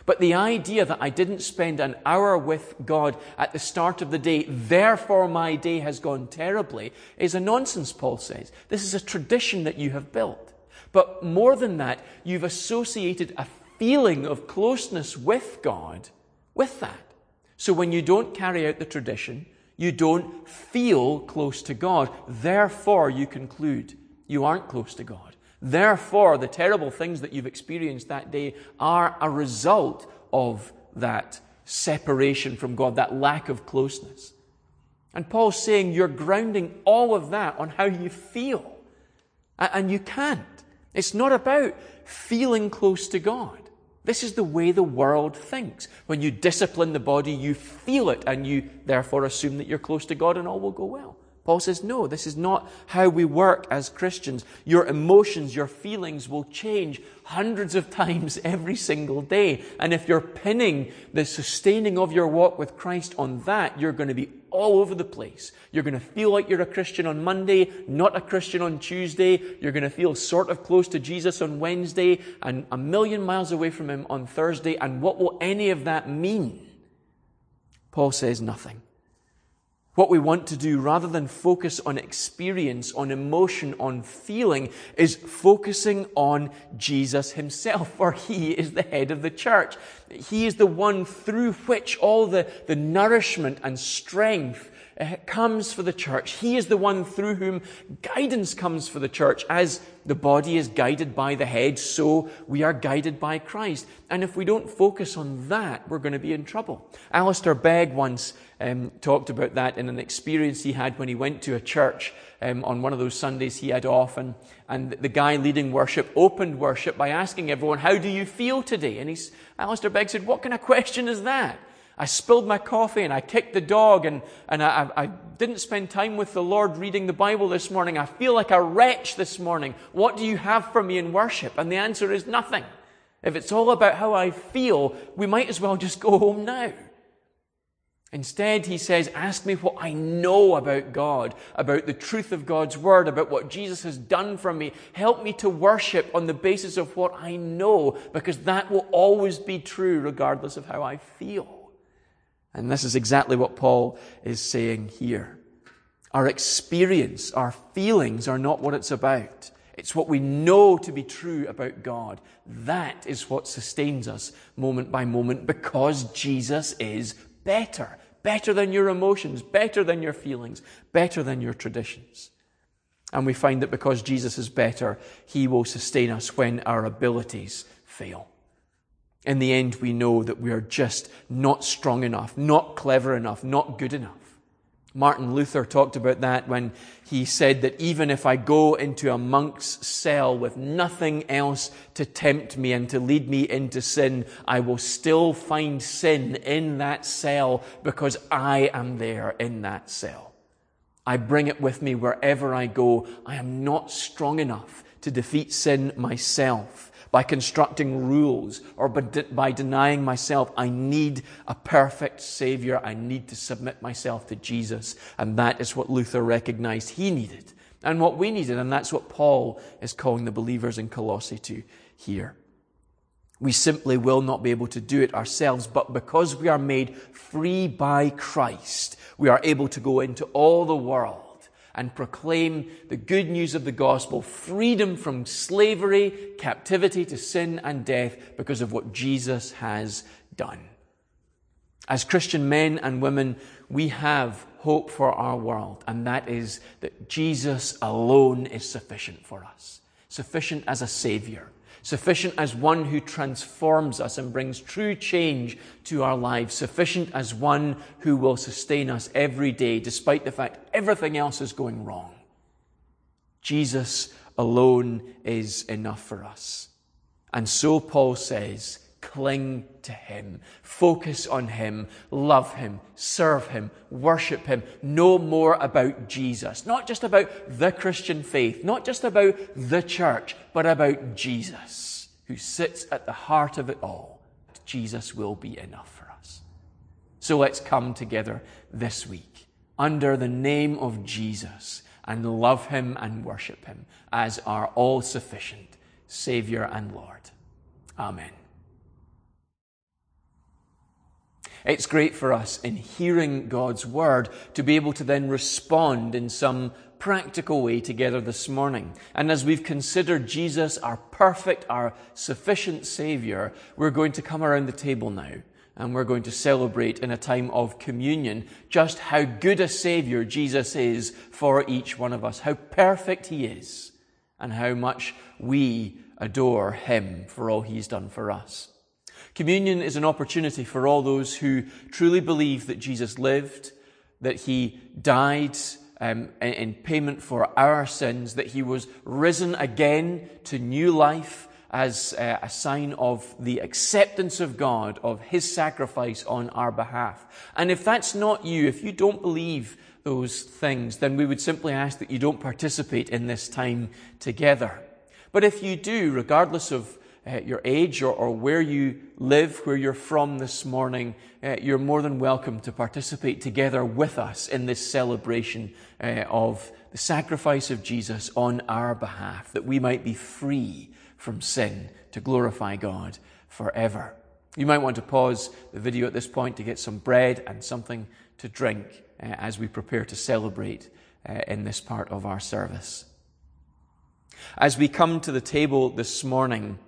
But the idea that I didn't spend an hour with God at the start of the day, therefore my day has gone terribly, is a nonsense, Paul says. This is a tradition that you have built. But more than that, you've associated a feeling of closeness with God with that. So when you don't carry out the tradition, you don't feel close to God. Therefore, you conclude you aren't close to God. Therefore, the terrible things that you've experienced that day are a result of that separation from God, that lack of closeness. And Paul's saying you're grounding all of that on how you feel. And you can't. It's not about feeling close to God. This is the way the world thinks. When you discipline the body, you feel it, and you therefore assume that you're close to God and all will go well. Paul says, no, this is not how we work as Christians. Your emotions, your feelings will change hundreds of times [LAUGHS] every single day. And if you're pinning the sustaining of your walk with Christ on that, you're going to be all over the place. You're going to feel like you're a Christian on Monday, not a Christian on Tuesday. You're going to feel sort of close to Jesus on Wednesday and a million miles away from Him on Thursday. And what will any of that mean? Paul says nothing. What we want to do, rather than focus on experience, on emotion, on feeling, is focusing on Jesus himself, [LAUGHS] for he is the head of the church. He is the one through which all the, the nourishment and strength uh, comes for the church. He is the one through whom guidance comes for the church. As the body is guided by the head, so we are guided by Christ. And if we don't focus on that, we're going to be in trouble. Alistair Begg once um, talked about that in an experience he had when he went to a church um, on one of those Sundays he had off. And, and the guy leading worship opened worship by asking everyone, How do you feel today? And he's, Alistair Begg said, What kind of question is that? I spilled my coffee and I kicked the dog and, and I, I, didn't spend time with the Lord reading the Bible this morning. I feel like a wretch this morning. What do you have for me in worship? And the answer is nothing. If it's all about how I feel, we might as well just go home now. Instead, he says, Ask me what I know about God, about the truth of God's word, about what Jesus has done for me. Help me to worship on the basis of what I know, because that will always be true regardless of how I feel. And this is exactly what Paul is saying here. Our experience, our feelings are not what it's about. It's what we know to be true about God. That is what sustains us moment by moment because Jesus is better. Better than your emotions, better than your feelings, better than your traditions. And we find that because Jesus is better, He will sustain us when our abilities fail. In the end, we know that we are just not strong enough, not clever enough, not good enough. Martin Luther talked about that when he said that even if I go into a monk's cell with nothing else to tempt me and to lead me into sin, I will still find sin in that cell because I am there in that cell. I bring it with me wherever I go. I am not strong enough to defeat sin myself by constructing rules or by denying myself. I need a perfect Savior. I need to submit myself to Jesus. And that is what Luther recognized he needed and what we needed. And that's what Paul is calling the believers in Colossae to here. We simply will not be able to do it ourselves, but because we are made free by Christ, we are able to go into all the world and proclaim the good news of the gospel, freedom from slavery, captivity to sin and death because of what Jesus has done. As Christian men and women, we have hope for our world, and that is that Jesus alone is sufficient for us, sufficient as a savior sufficient as one who transforms us and brings true change to our lives, sufficient as one who will sustain us every day, despite the fact everything else is going wrong. Jesus alone is enough for us. And so Paul says, Cling to Him. Focus on Him. Love Him. Serve Him. Worship Him. Know more about Jesus. Not just about the Christian faith, not just about the church, but about Jesus, who sits at the heart of it all. Jesus will be enough for us. So let's come together this week under the name of Jesus and love Him and worship Him as our all sufficient Savior and Lord. Amen. It's great for us in hearing God's word to be able to then respond in some practical way together this morning. And as we've considered Jesus, our perfect, our sufficient Savior, we're going to come around the table now and we're going to celebrate in a time of communion just how good a Savior Jesus is for each one of us, how perfect He is, and how much we adore Him for all He's done for us. Communion is an opportunity for all those who truly believe that Jesus lived, that he died um, in payment for our sins, that he was risen again to new life as uh, a sign of the acceptance of God, of his sacrifice on our behalf. And if that's not you, if you don't believe those things, then we would simply ask that you don't participate in this time together. But if you do, regardless of uh, your age or, or, where you live, where you're from this morning, uh, you're more than welcome to participate together with us in this celebration uh, of the sacrifice of Jesus on our behalf, that we might be free from sin to glorify God forever. You might want to pause the video at this point to get some bread and something to drink uh, as we prepare to celebrate uh, in this part of our service. As we come to the table this morning,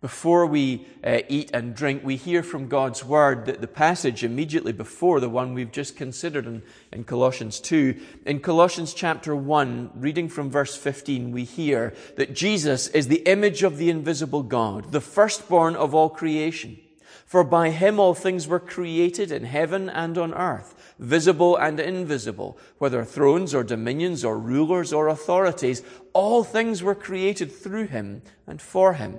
before we uh, eat and drink, we hear from God's Word that the passage immediately before the one we've just considered in, in Colossians 2. In Colossians chapter 1, reading from verse 15, we hear that Jesus is the image of the invisible God, the firstborn of all creation. For by him all things were created in heaven and on earth, visible and invisible, whether thrones or dominions or rulers or authorities. All things were created through him and for him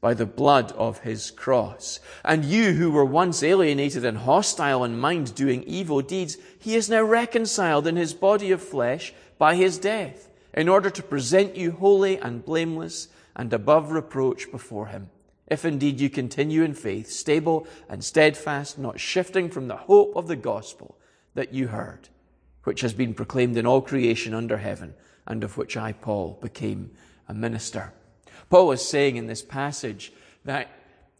by the blood of his cross. And you who were once alienated and hostile in mind, doing evil deeds, he is now reconciled in his body of flesh by his death, in order to present you holy and blameless and above reproach before him. If indeed you continue in faith, stable and steadfast, not shifting from the hope of the gospel that you heard, which has been proclaimed in all creation under heaven, and of which I, Paul, became a minister. Paul is saying in this passage that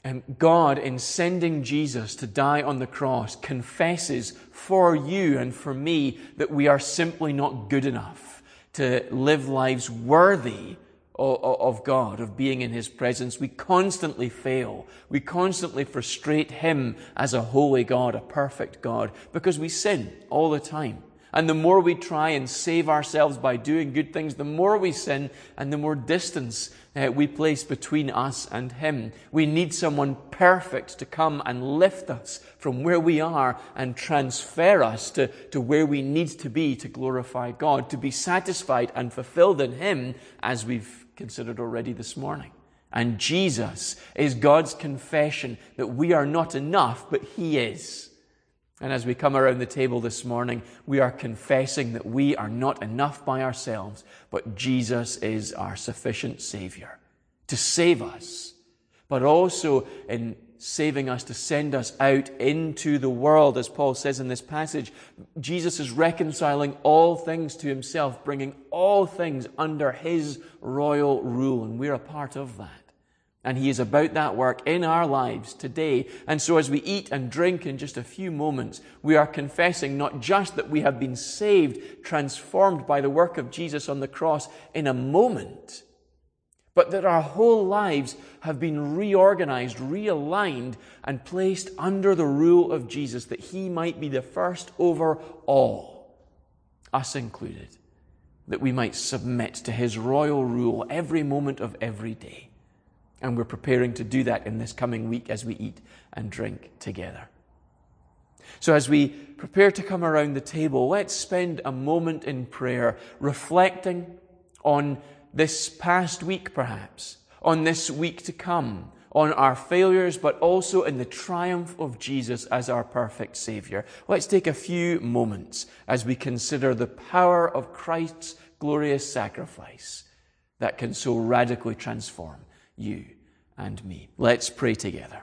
um, God, in sending Jesus to die on the cross, confesses for you and for me that we are simply not good enough to live lives worthy of God, of being in His presence. We constantly fail. We constantly frustrate Him as a holy God, a perfect God, because we sin all the time. And the more we try and save ourselves by doing good things, the more we sin and the more distance uh, we place between us and Him. We need someone perfect to come and lift us from where we are and transfer us to, to where we need to be to glorify God, to be satisfied and fulfilled in Him as we've considered already this morning. And Jesus is God's confession that we are not enough, but He is. And as we come around the table this morning, we are confessing that we are not enough by ourselves, but Jesus is our sufficient Savior to save us, but also in saving us to send us out into the world, as Paul says in this passage. Jesus is reconciling all things to himself, bringing all things under his royal rule, and we're a part of that. And He is about that work in our lives today. And so as we eat and drink in just a few moments, we are confessing not just that we have been saved, transformed by the work of Jesus on the cross in a moment, but that our whole lives have been reorganized, realigned, and placed under the rule of Jesus, that He might be the first over all, us included, that we might submit to His royal rule every moment of every day. And we're preparing to do that in this coming week as we eat and drink together. So, as we prepare to come around the table, let's spend a moment in prayer reflecting on this past week, perhaps, on this week to come, on our failures, but also in the triumph of Jesus as our perfect Savior. Let's take a few moments as we consider the power of Christ's glorious sacrifice that can so radically transform you and me. Let's pray together.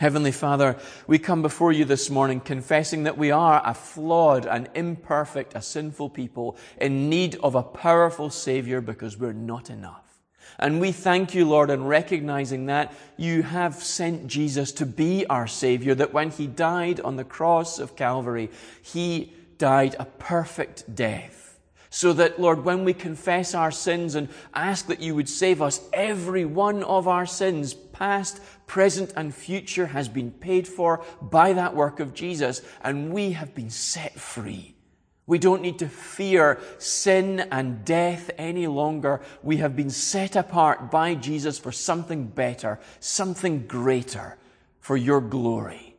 Heavenly Father, we come before you this morning confessing that we are a flawed, an imperfect, a sinful people in need of a powerful Savior because we're not enough. And we thank you, Lord, in recognizing that you have sent Jesus to be our Savior, that when He died on the cross of Calvary, He died a perfect death so that, Lord, when we confess our sins and ask that you would save us, every one of our sins, past, present, and future, has been paid for by that work of Jesus, and we have been set free. We don't need to fear sin and death any longer. We have been set apart by Jesus for something better, something greater, for your glory.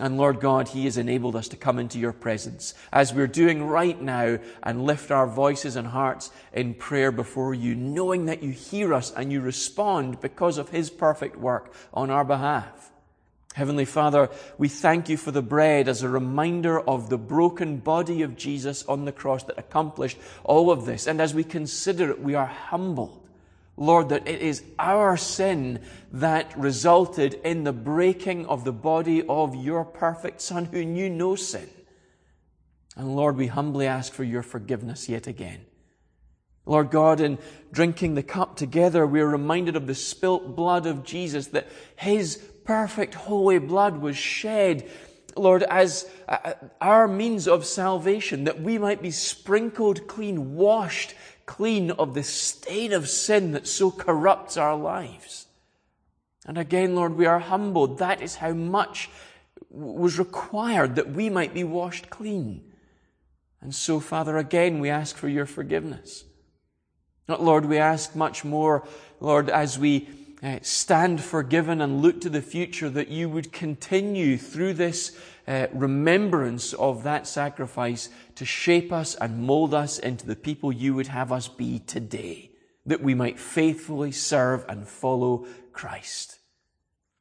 And Lord God, He has enabled us to come into your presence as we're doing right now and lift our voices and hearts in prayer before you, knowing that you hear us and you respond because of His perfect work on our behalf. Heavenly Father, we thank you for the bread as a reminder of the broken body of Jesus on the cross that accomplished all of this. And as we consider it, we are humbled Lord, that it is our sin that resulted in the breaking of the body of your perfect Son who knew no sin. And Lord, we humbly ask for your forgiveness yet again. Lord God, in drinking the cup together, we are reminded of the spilt blood of Jesus, that his perfect holy blood was shed, Lord, as our means of salvation, that we might be sprinkled clean, washed clean of the stain of sin that so corrupts our lives. And again, Lord, we are humbled. That is how much was required that we might be washed clean. And so, Father, again, we ask for your forgiveness. Not, Lord, we ask much more, Lord, as we stand forgiven and look to the future, that you would continue through this uh, remembrance of that sacrifice to shape us and mold us into the people you would have us be today, that we might faithfully serve and follow Christ.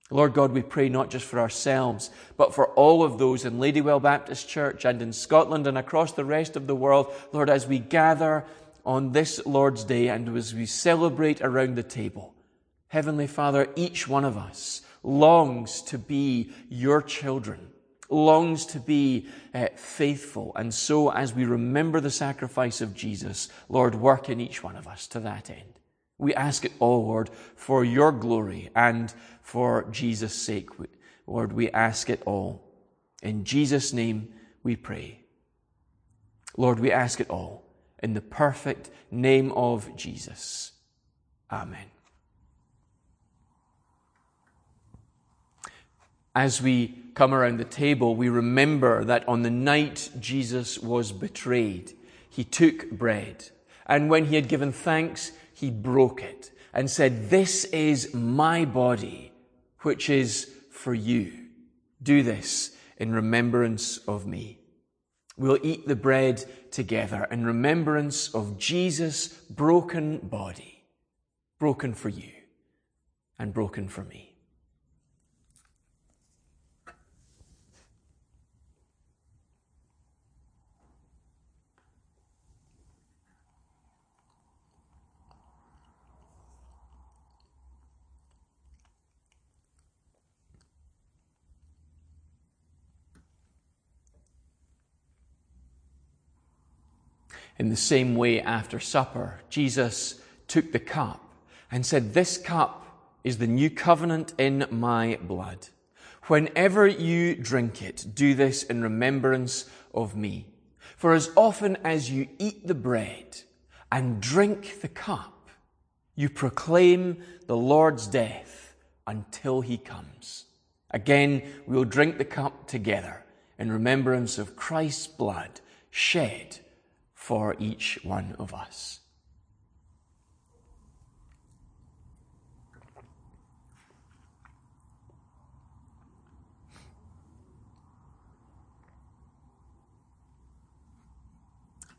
Lord God, we pray not just for ourselves, but for all of those in Ladywell Baptist Church and in Scotland and across the rest of the world. Lord, as we gather on this Lord's Day and as we celebrate around the table, Heavenly Father, each one of us longs to be your children, longs to be uh, faithful. And so, as we remember the sacrifice of Jesus, Lord, work in each one of us to that end. We ask it all, Lord, for your glory and for Jesus' sake. Lord, we ask it all. In Jesus' name we pray. Lord, we ask it all in the perfect name of Jesus. Amen. As we come around the table, we remember that on the night Jesus was betrayed, he took bread. And when he had given thanks, he broke it and said, This is my body, which is for you. Do this in remembrance of me. We'll eat the bread together in remembrance of Jesus' broken body, broken for you and broken for me. In the same way, after supper, Jesus took the cup and said, This cup is the new covenant in my blood. Whenever you drink it, do this in remembrance of me. For as often as you eat the bread and drink the cup, you proclaim the Lord's death until he comes. Again, we'll drink the cup together in remembrance of Christ's blood shed for each one of us.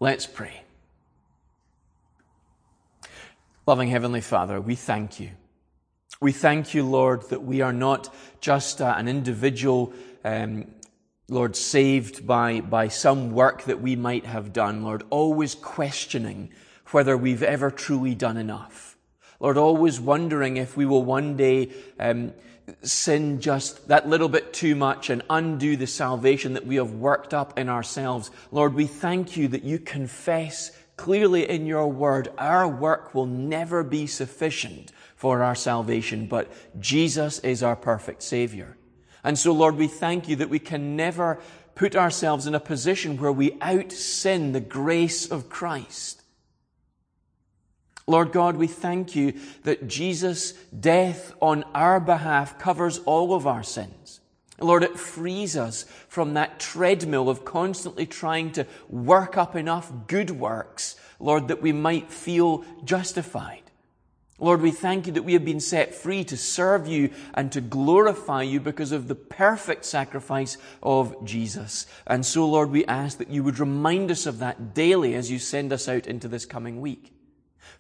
Let's pray. Loving Heavenly Father, we thank you. We thank you, Lord, that we are not just uh, an individual um, Lord, saved by, by some work that we might have done, Lord, always questioning whether we've ever truly done enough. Lord, always wondering if we will one day um, sin just that little bit too much and undo the salvation that we have worked up in ourselves. Lord, we thank you that you confess clearly in your word our work will never be sufficient for our salvation, but Jesus is our perfect Savior. And so, Lord, we thank you that we can never put ourselves in a position where we out sin the grace of Christ. Lord God, we thank you that Jesus' death on our behalf covers all of our sins. Lord, it frees us from that treadmill of constantly trying to work up enough good works, Lord, that we might feel justified. Lord, we thank you that we have been set free to serve you and to glorify you because of the perfect sacrifice of Jesus. And so, Lord, we ask that you would remind us of that daily as you send us out into this coming week.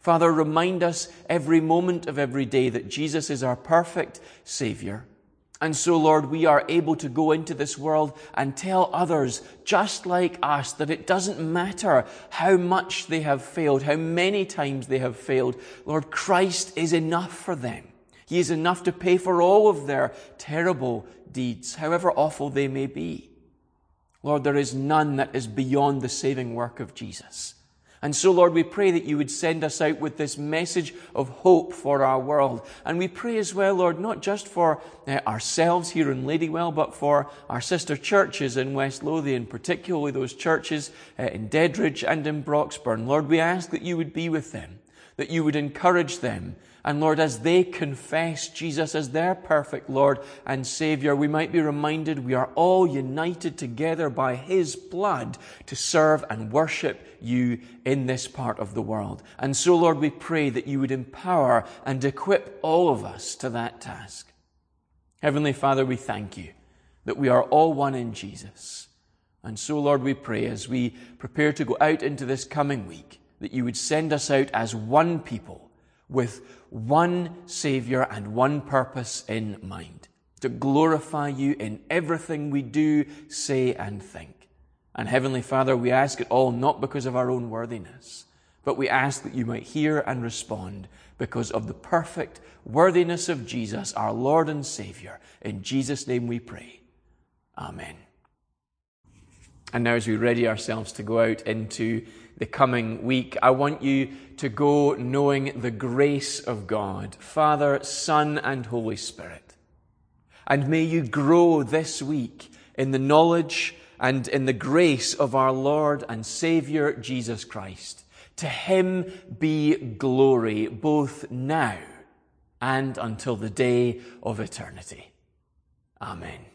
Father, remind us every moment of every day that Jesus is our perfect Savior and so, Lord, we are able to go into this world and tell others, just like us, that it doesn't matter how much they have failed, how many times they have failed. Lord, Christ is enough for them. He is enough to pay for all of their terrible deeds, however awful they may be. Lord, there is none that is beyond the saving work of Jesus. And so, Lord, we pray that you would send us out with this message of hope for our world. And we pray as well, Lord, not just for uh, ourselves here in Ladywell, but for our sister churches in West Lothian, particularly those churches uh, in Dedridge and in Broxburn. Lord, we ask that you would be with them, that you would encourage them. And Lord, as they confess Jesus as their perfect Lord and Savior, we might be reminded we are all united together by His blood to serve and worship you in this part of the world. And so, Lord, we pray that you would empower and equip all of us to that task. Heavenly Father, we thank you that we are all one in Jesus. And so, Lord, we pray as we prepare to go out into this coming week that you would send us out as one people with one Savior and one purpose in mind to glorify you in everything we do, say, and think. And Heavenly Father, we ask it all not because of our own worthiness, but we ask that you might hear and respond because of the perfect worthiness of Jesus, our Lord and Savior. In Jesus' name we pray. Amen. And now, as we ready ourselves to go out into the coming week, I want you to go knowing the grace of God, Father, Son, and Holy Spirit. And may you grow this week in the knowledge and in the grace of our Lord and Savior Jesus Christ. To him be glory both now and until the day of eternity. Amen.